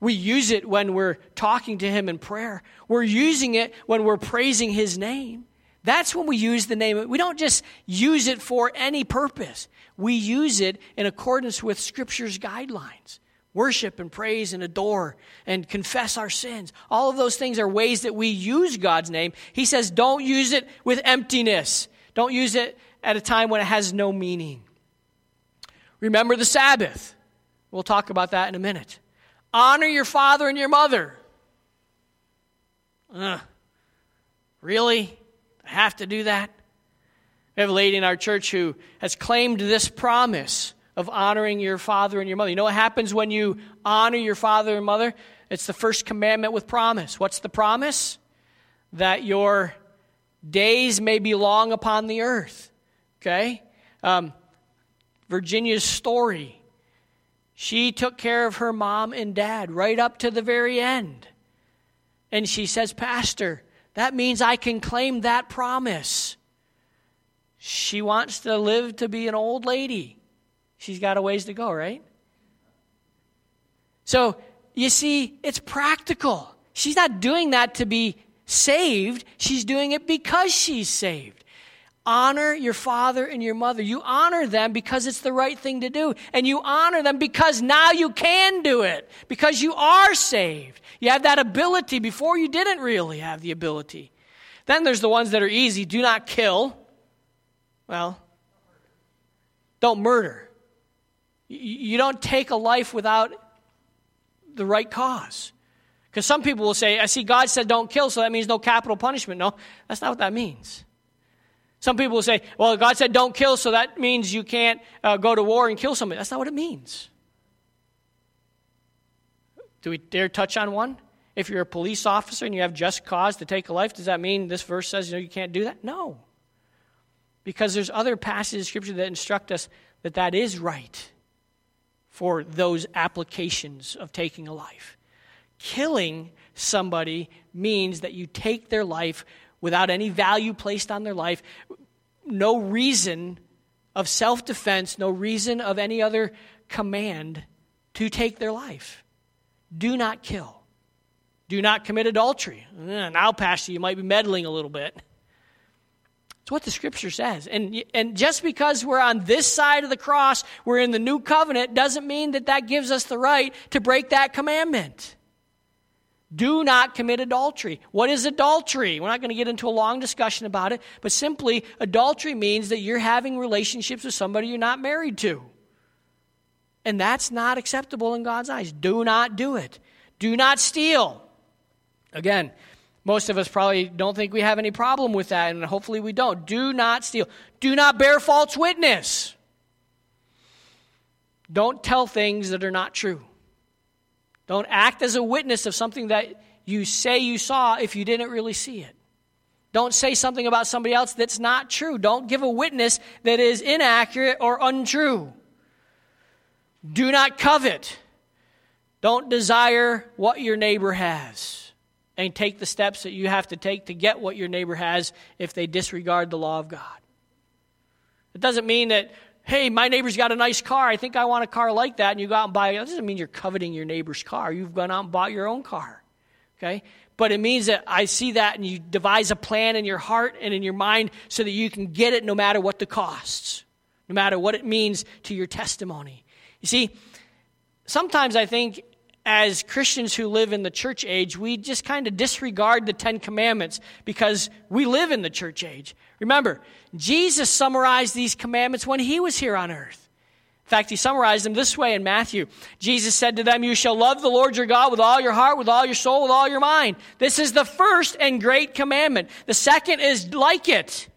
We use it when we're talking to Him in prayer. We're using it when we're praising His name. That's when we use the name. We don't just use it for any purpose, we use it in accordance with Scripture's guidelines worship and praise and adore and confess our sins. All of those things are ways that we use God's name. He says, don't use it with emptiness, don't use it at a time when it has no meaning. Remember the Sabbath. We'll talk about that in a minute. Honor your father and your mother. Uh, really? I have to do that? We have a lady in our church who has claimed this promise of honoring your father and your mother. You know what happens when you honor your father and mother? It's the first commandment with promise. What's the promise? That your days may be long upon the earth. Okay? Um, Virginia's story. She took care of her mom and dad right up to the very end. And she says, Pastor, that means I can claim that promise. She wants to live to be an old lady. She's got a ways to go, right? So, you see, it's practical. She's not doing that to be saved, she's doing it because she's saved. honor your father and your mother. You honor them because it's the right thing to do. And you honor them because now you can do it, because you are saved. You have that ability. Before you didn't really have the ability. Then there's the ones that are easy do not kill. Well, don't murder. You don't take a life without the right cause. Because some people will say, I see God said don't kill, so that means no capital punishment. No, that's not what that means. Some people will say, well, God said don't kill, so that means you can't uh, go to war and kill somebody. That's not what it means. Do we dare touch on one? If you're a police officer and you have just cause to take a life, does that mean this verse says you, know, you can't do that? No. Because there's other passages of Scripture that instruct us that that is right for those applications of taking a life. Killing somebody means that you take their life without any value placed on their life, no reason of self defense, no reason of any other command to take their life. Do not kill. Do not commit adultery. Eh, now, Pastor, you might be meddling a little bit. It's what the scripture says. And, and just because we're on this side of the cross, we're in the new covenant, doesn't mean that that gives us the right to break that commandment. Do not commit adultery. What is adultery? We're not going to get into a long discussion about it, but simply, adultery means that you're having relationships with somebody you're not married to. And that's not acceptable in God's eyes. Do not do it. Do not steal. Again, most of us probably don't think we have any problem with that, and hopefully we don't. Do not steal. Do not bear false witness. Don't tell things that are not true. Don't act as a witness of something that you say you saw if you didn't really see it. Don't say something about somebody else that's not true. Don't give a witness that is inaccurate or untrue. Do not covet. Don't desire what your neighbor has. And take the steps that you have to take to get what your neighbor has if they disregard the law of God. It doesn't mean that hey, my neighbor's got a nice car. I think I want a car like that. And you go out and buy it. That doesn't mean you're coveting your neighbor's car. You've gone out and bought your own car. Okay? But it means that I see that and you devise a plan in your heart and in your mind so that you can get it no matter what the costs, no matter what it means to your testimony. You see, sometimes I think as Christians who live in the church age, we just kind of disregard the Ten Commandments because we live in the church age. Remember, Jesus summarized these commandments when he was here on earth. In fact, he summarized them this way in Matthew. Jesus said to them, You shall love the Lord your God with all your heart, with all your soul, with all your mind. This is the first and great commandment. The second is like it.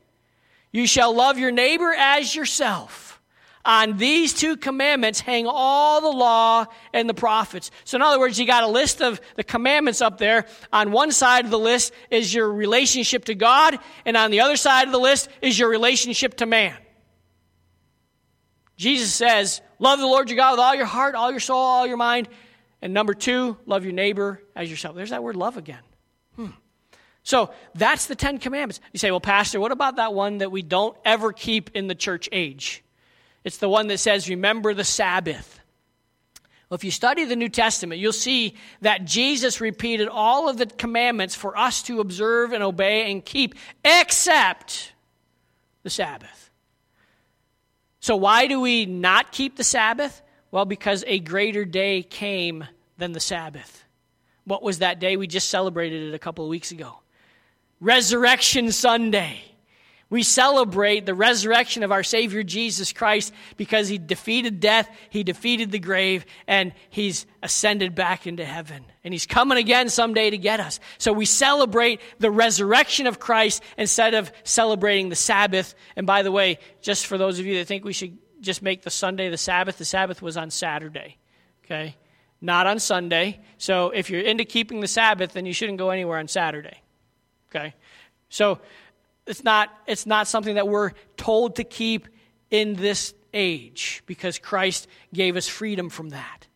You shall love your neighbor as yourself. On these two commandments hang all the law and the prophets. So, in other words, you got a list of the commandments up there. On one side of the list is your relationship to God, and on the other side of the list is your relationship to man. Jesus says, Love the Lord your God with all your heart, all your soul, all your mind. And number two, love your neighbor as yourself. There's that word love again. Hmm. So that's the Ten Commandments. You say, well, Pastor, what about that one that we don't ever keep in the church age? It's the one that says, Remember the Sabbath. Well, if you study the New Testament, you'll see that Jesus repeated all of the commandments for us to observe and obey and keep, except the Sabbath. So, why do we not keep the Sabbath? Well, because a greater day came than the Sabbath. What was that day? We just celebrated it a couple of weeks ago. Resurrection Sunday. We celebrate the resurrection of our Savior Jesus Christ because he defeated death, he defeated the grave, and he's ascended back into heaven. And he's coming again someday to get us. So we celebrate the resurrection of Christ instead of celebrating the Sabbath. And by the way, just for those of you that think we should just make the Sunday the Sabbath, the Sabbath was on Saturday. Okay? Not on Sunday. So if you're into keeping the Sabbath, then you shouldn't go anywhere on Saturday. Okay? So it's not, it's not something that we're told to keep in this age because Christ gave us freedom from that.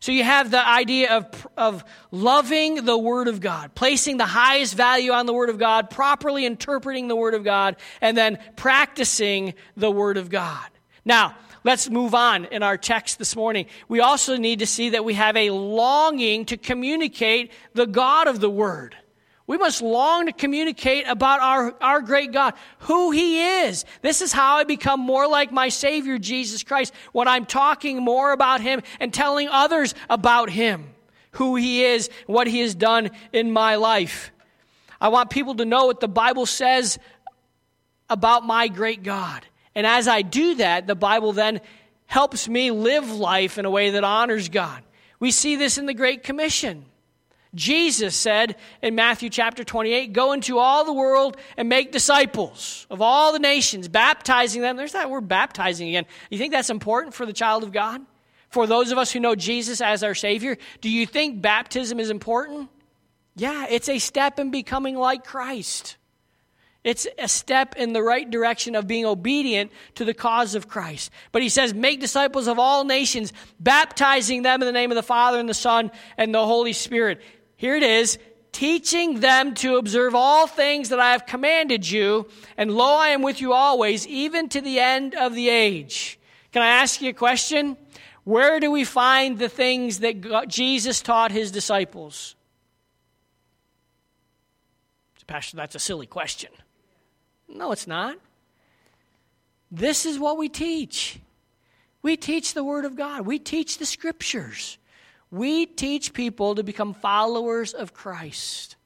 So you have the idea of, of loving the Word of God, placing the highest value on the Word of God, properly interpreting the Word of God, and then practicing the Word of God. Now, let's move on in our text this morning. We also need to see that we have a longing to communicate the God of the Word. We must long to communicate about our, our great God, who He is. This is how I become more like my Savior, Jesus Christ, when I'm talking more about Him and telling others about Him, who He is, what He has done in my life. I want people to know what the Bible says about my great God. And as I do that, the Bible then helps me live life in a way that honors God. We see this in the Great Commission. Jesus said in Matthew chapter 28 Go into all the world and make disciples of all the nations, baptizing them. There's that word baptizing again. You think that's important for the child of God? For those of us who know Jesus as our Savior, do you think baptism is important? Yeah, it's a step in becoming like Christ. It's a step in the right direction of being obedient to the cause of Christ. But he says, Make disciples of all nations, baptizing them in the name of the Father and the Son and the Holy Spirit. Here it is teaching them to observe all things that I have commanded you, and lo, I am with you always, even to the end of the age. Can I ask you a question? Where do we find the things that God, Jesus taught his disciples? Pastor, that's a silly question. No, it's not. This is what we teach. We teach the Word of God, we teach the Scriptures. We teach people to become followers of Christ.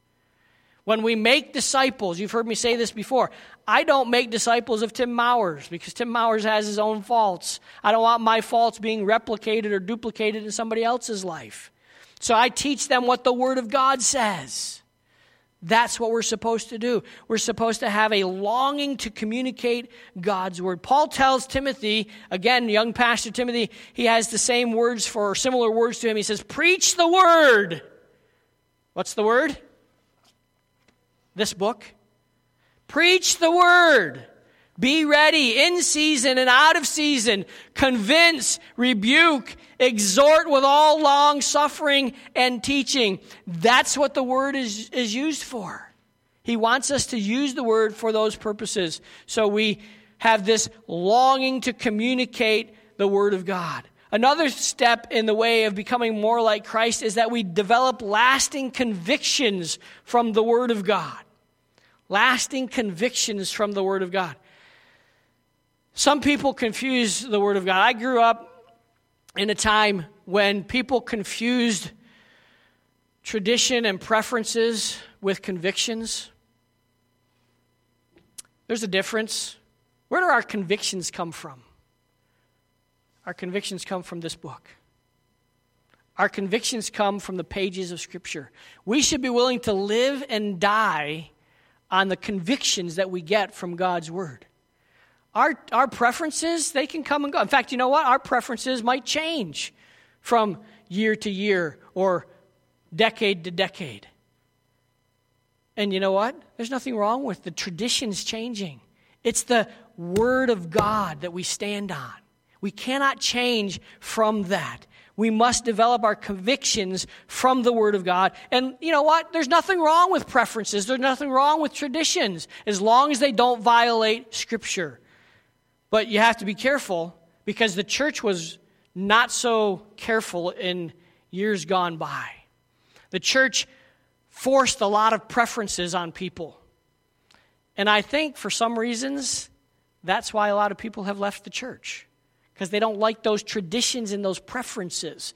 When we make disciples, you've heard me say this before. I don't make disciples of Tim Mowers because Tim Mowers has his own faults. I don't want my faults being replicated or duplicated in somebody else's life. So I teach them what the Word of God says. That's what we're supposed to do. We're supposed to have a longing to communicate God's word. Paul tells Timothy, again, young pastor Timothy, he has the same words for similar words to him. He says, Preach the word. What's the word? This book. Preach the word. Be ready in season and out of season. Convince, rebuke, exhort with all long suffering and teaching. That's what the word is, is used for. He wants us to use the word for those purposes. So we have this longing to communicate the word of God. Another step in the way of becoming more like Christ is that we develop lasting convictions from the word of God. Lasting convictions from the word of God. Some people confuse the Word of God. I grew up in a time when people confused tradition and preferences with convictions. There's a difference. Where do our convictions come from? Our convictions come from this book. Our convictions come from the pages of Scripture. We should be willing to live and die on the convictions that we get from God's Word. Our, our preferences, they can come and go. In fact, you know what? Our preferences might change from year to year or decade to decade. And you know what? There's nothing wrong with the traditions changing. It's the Word of God that we stand on. We cannot change from that. We must develop our convictions from the Word of God. And you know what? There's nothing wrong with preferences, there's nothing wrong with traditions as long as they don't violate Scripture. But you have to be careful because the church was not so careful in years gone by. The church forced a lot of preferences on people. And I think for some reasons, that's why a lot of people have left the church because they don't like those traditions and those preferences.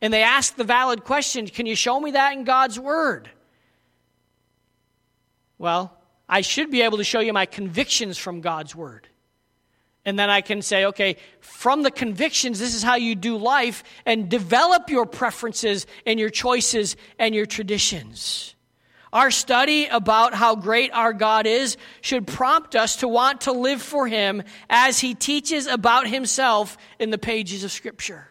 And they ask the valid question can you show me that in God's Word? Well, I should be able to show you my convictions from God's Word. And then I can say, okay, from the convictions, this is how you do life, and develop your preferences and your choices and your traditions. Our study about how great our God is should prompt us to want to live for Him as He teaches about Himself in the pages of Scripture.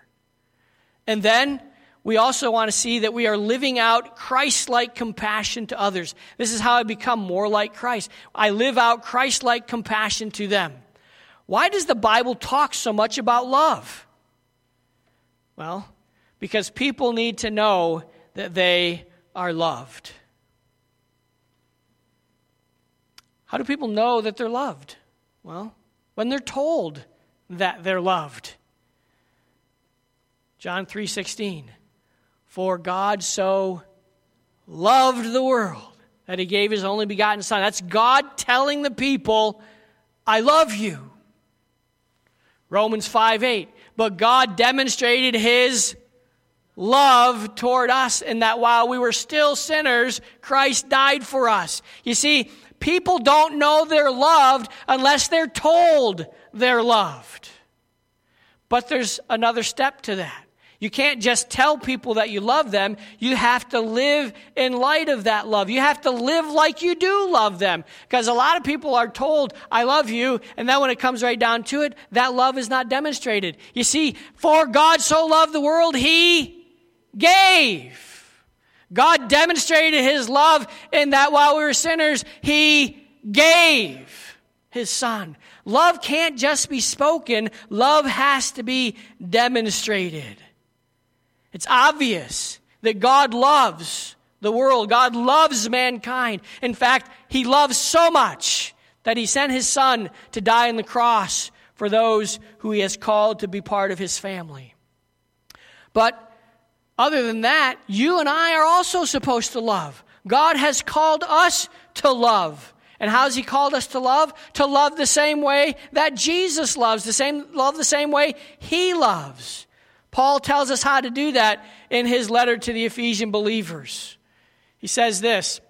And then we also want to see that we are living out Christ like compassion to others. This is how I become more like Christ. I live out Christ like compassion to them. Why does the Bible talk so much about love? Well, because people need to know that they are loved. How do people know that they're loved? Well, when they're told that they're loved. John 3:16 For God so loved the world that he gave his only begotten Son. That's God telling the people, I love you. Romans 5 8. But God demonstrated his love toward us in that while we were still sinners, Christ died for us. You see, people don't know they're loved unless they're told they're loved. But there's another step to that. You can't just tell people that you love them. You have to live in light of that love. You have to live like you do love them. Because a lot of people are told, I love you, and then when it comes right down to it, that love is not demonstrated. You see, for God so loved the world, he gave. God demonstrated his love in that while we were sinners, he gave his son. Love can't just be spoken, love has to be demonstrated. It's obvious that God loves the world, God loves mankind. In fact, he loves so much that he sent his son to die on the cross for those who he has called to be part of his family. But other than that, you and I are also supposed to love. God has called us to love. And how has he called us to love? To love the same way that Jesus loves, the same love the same way he loves. Paul tells us how to do that in his letter to the Ephesian believers. He says this,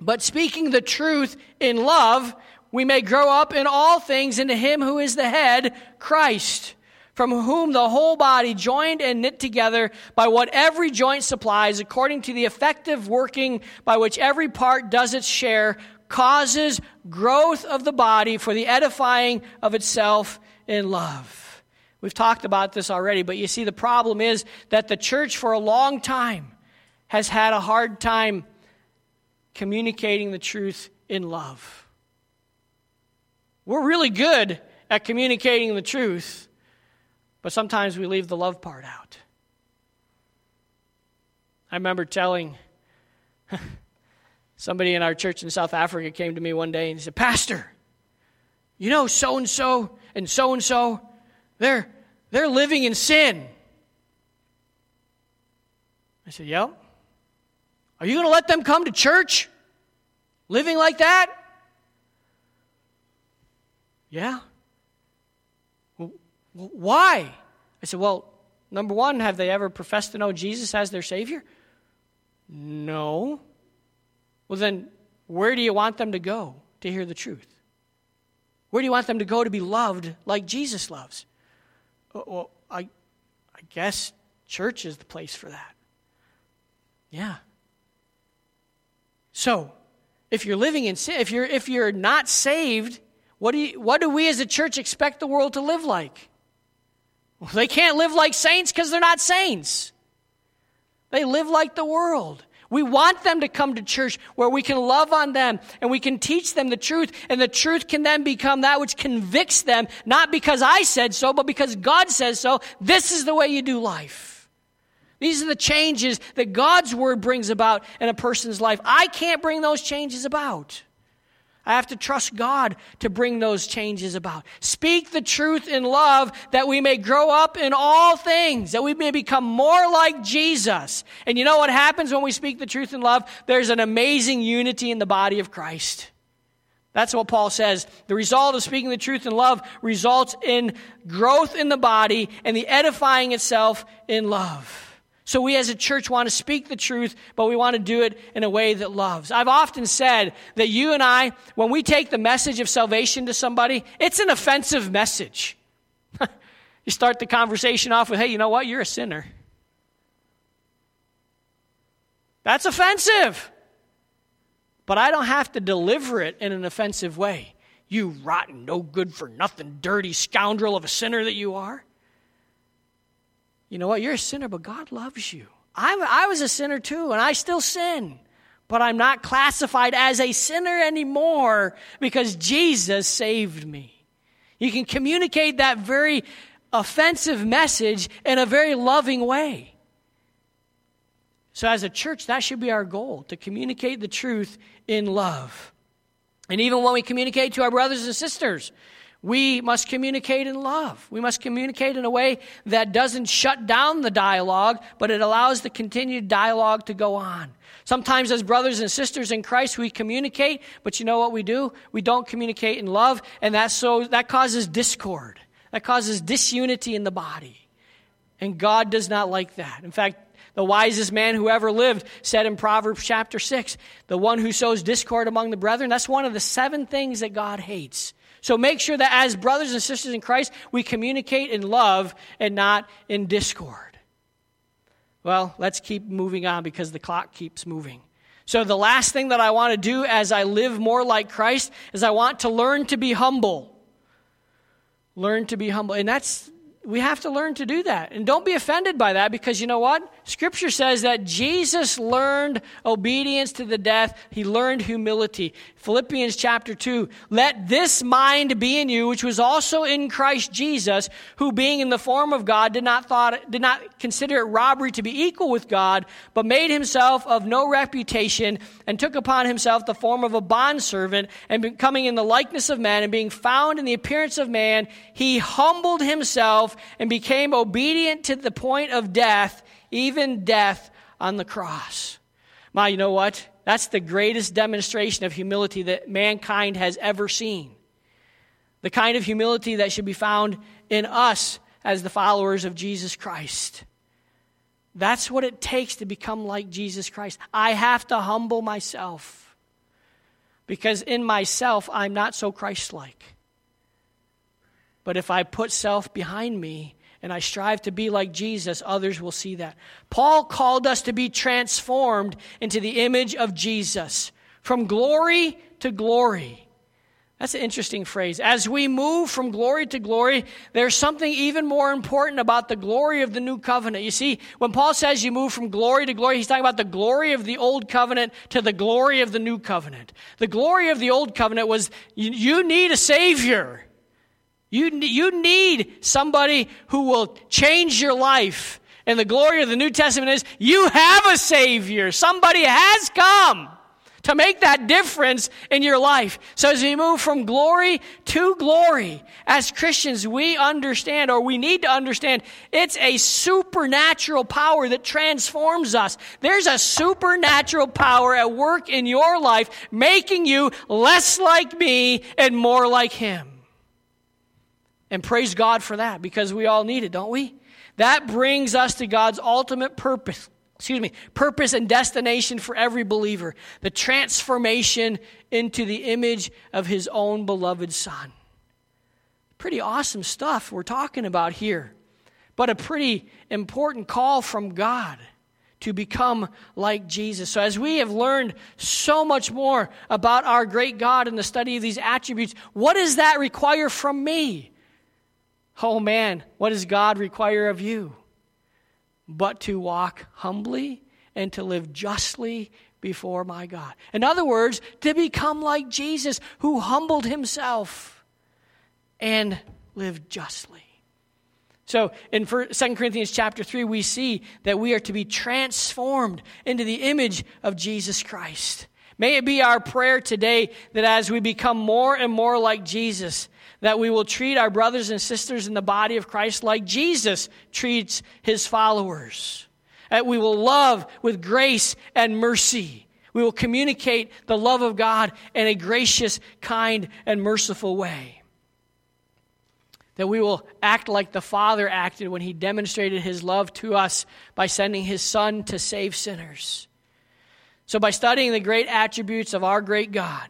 but speaking the truth in love, we may grow up in all things into him who is the head, Christ from whom the whole body, joined and knit together by what every joint supplies, according to the effective working by which every part does its share, causes growth of the body for the edifying of itself in love. We've talked about this already, but you see, the problem is that the church for a long time has had a hard time communicating the truth in love. We're really good at communicating the truth but sometimes we leave the love part out. I remember telling somebody in our church in South Africa came to me one day and he said, Pastor, you know so and so and so and so, they're they're living in sin. I said, Yep. Are you going to let them come to church living like that? Yeah. Why? I said, Well, number one, have they ever professed to know Jesus as their Savior? No. Well, then, where do you want them to go to hear the truth? Where do you want them to go to be loved like Jesus loves? Uh, well, I, I guess church is the place for that. Yeah. So, if you're living in sin, if you're if you're not saved, what do you, what do we as a church expect the world to live like? Well, they can't live like saints because they're not saints. They live like the world. We want them to come to church where we can love on them and we can teach them the truth, and the truth can then become that which convicts them, not because I said so, but because God says so. This is the way you do life. These are the changes that God's word brings about in a person's life. I can't bring those changes about. I have to trust God to bring those changes about. Speak the truth in love that we may grow up in all things, that we may become more like Jesus. And you know what happens when we speak the truth in love? There's an amazing unity in the body of Christ. That's what Paul says. The result of speaking the truth in love results in growth in the body and the edifying itself in love. So, we as a church want to speak the truth, but we want to do it in a way that loves. I've often said that you and I, when we take the message of salvation to somebody, it's an offensive message. you start the conversation off with, hey, you know what? You're a sinner. That's offensive. But I don't have to deliver it in an offensive way. You rotten, no good for nothing, dirty scoundrel of a sinner that you are you know what? You're a sinner, but God loves you. I, I was a sinner too, and I still sin. But I'm not classified as a sinner anymore because Jesus saved me. You can communicate that very offensive message in a very loving way. So, as a church, that should be our goal to communicate the truth in love. And even when we communicate to our brothers and sisters, We must communicate in love. We must communicate in a way that doesn't shut down the dialogue, but it allows the continued dialogue to go on. Sometimes, as brothers and sisters in Christ, we communicate, but you know what we do? We don't communicate in love, and that, so, that causes discord. That causes disunity in the body. And God does not like that. In fact, the wisest man who ever lived said in Proverbs chapter 6 the one who sows discord among the brethren, that's one of the seven things that God hates. So make sure that as brothers and sisters in Christ, we communicate in love and not in discord. Well, let's keep moving on because the clock keeps moving. So, the last thing that I want to do as I live more like Christ is I want to learn to be humble. Learn to be humble. And that's we have to learn to do that. And don't be offended by that because you know what? Scripture says that Jesus learned obedience to the death, he learned humility. Philippians chapter 2 Let this mind be in you, which was also in Christ Jesus, who being in the form of God did not, thought, did not consider it robbery to be equal with God, but made himself of no reputation and took upon himself the form of a bondservant, and becoming in the likeness of man and being found in the appearance of man, he humbled himself and became obedient to the point of death even death on the cross. My, you know what? That's the greatest demonstration of humility that mankind has ever seen. The kind of humility that should be found in us as the followers of Jesus Christ. That's what it takes to become like Jesus Christ. I have to humble myself because in myself I'm not so Christ like. But if I put self behind me, and I strive to be like Jesus, others will see that. Paul called us to be transformed into the image of Jesus from glory to glory. That's an interesting phrase. As we move from glory to glory, there's something even more important about the glory of the new covenant. You see, when Paul says you move from glory to glory, he's talking about the glory of the old covenant to the glory of the new covenant. The glory of the old covenant was you, you need a savior. You, you need somebody who will change your life. And the glory of the New Testament is you have a Savior. Somebody has come to make that difference in your life. So as we move from glory to glory, as Christians, we understand or we need to understand it's a supernatural power that transforms us. There's a supernatural power at work in your life, making you less like me and more like Him. And praise God for that because we all need it, don't we? That brings us to God's ultimate purpose. Excuse me, purpose and destination for every believer the transformation into the image of his own beloved Son. Pretty awesome stuff we're talking about here, but a pretty important call from God to become like Jesus. So, as we have learned so much more about our great God in the study of these attributes, what does that require from me? Oh man, what does God require of you? But to walk humbly and to live justly before my God. In other words, to become like Jesus, who humbled himself and lived justly. So in 2 Corinthians chapter 3, we see that we are to be transformed into the image of Jesus Christ. May it be our prayer today that as we become more and more like Jesus, that we will treat our brothers and sisters in the body of Christ like Jesus treats his followers. That we will love with grace and mercy. We will communicate the love of God in a gracious, kind, and merciful way. That we will act like the Father acted when he demonstrated his love to us by sending his Son to save sinners. So, by studying the great attributes of our great God,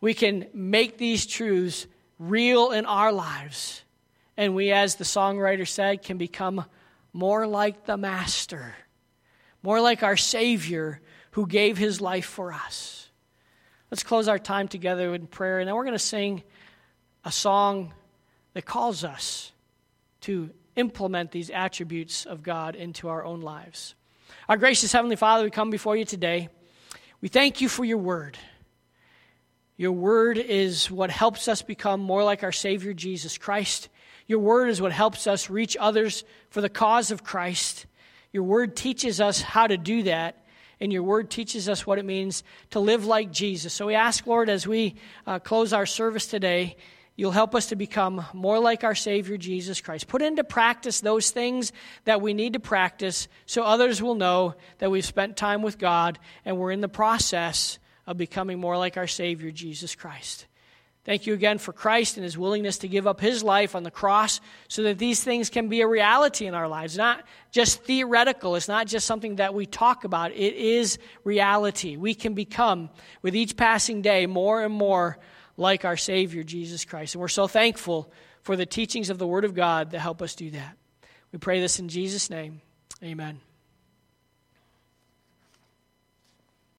we can make these truths real in our lives. And we, as the songwriter said, can become more like the Master, more like our Savior who gave his life for us. Let's close our time together in prayer, and then we're going to sing a song that calls us to implement these attributes of God into our own lives. Our gracious Heavenly Father, we come before you today. We thank you for your word. Your word is what helps us become more like our Savior Jesus Christ. Your word is what helps us reach others for the cause of Christ. Your word teaches us how to do that, and your word teaches us what it means to live like Jesus. So we ask, Lord, as we uh, close our service today, you'll help us to become more like our Savior Jesus Christ. Put into practice those things that we need to practice so others will know that we've spent time with God and we're in the process of becoming more like our Savior Jesus Christ. Thank you again for Christ and his willingness to give up his life on the cross so that these things can be a reality in our lives. Not just theoretical, it's not just something that we talk about, it is reality. We can become, with each passing day, more and more like our Savior, Jesus Christ. And we're so thankful for the teachings of the Word of God that help us do that. We pray this in Jesus' name. Amen.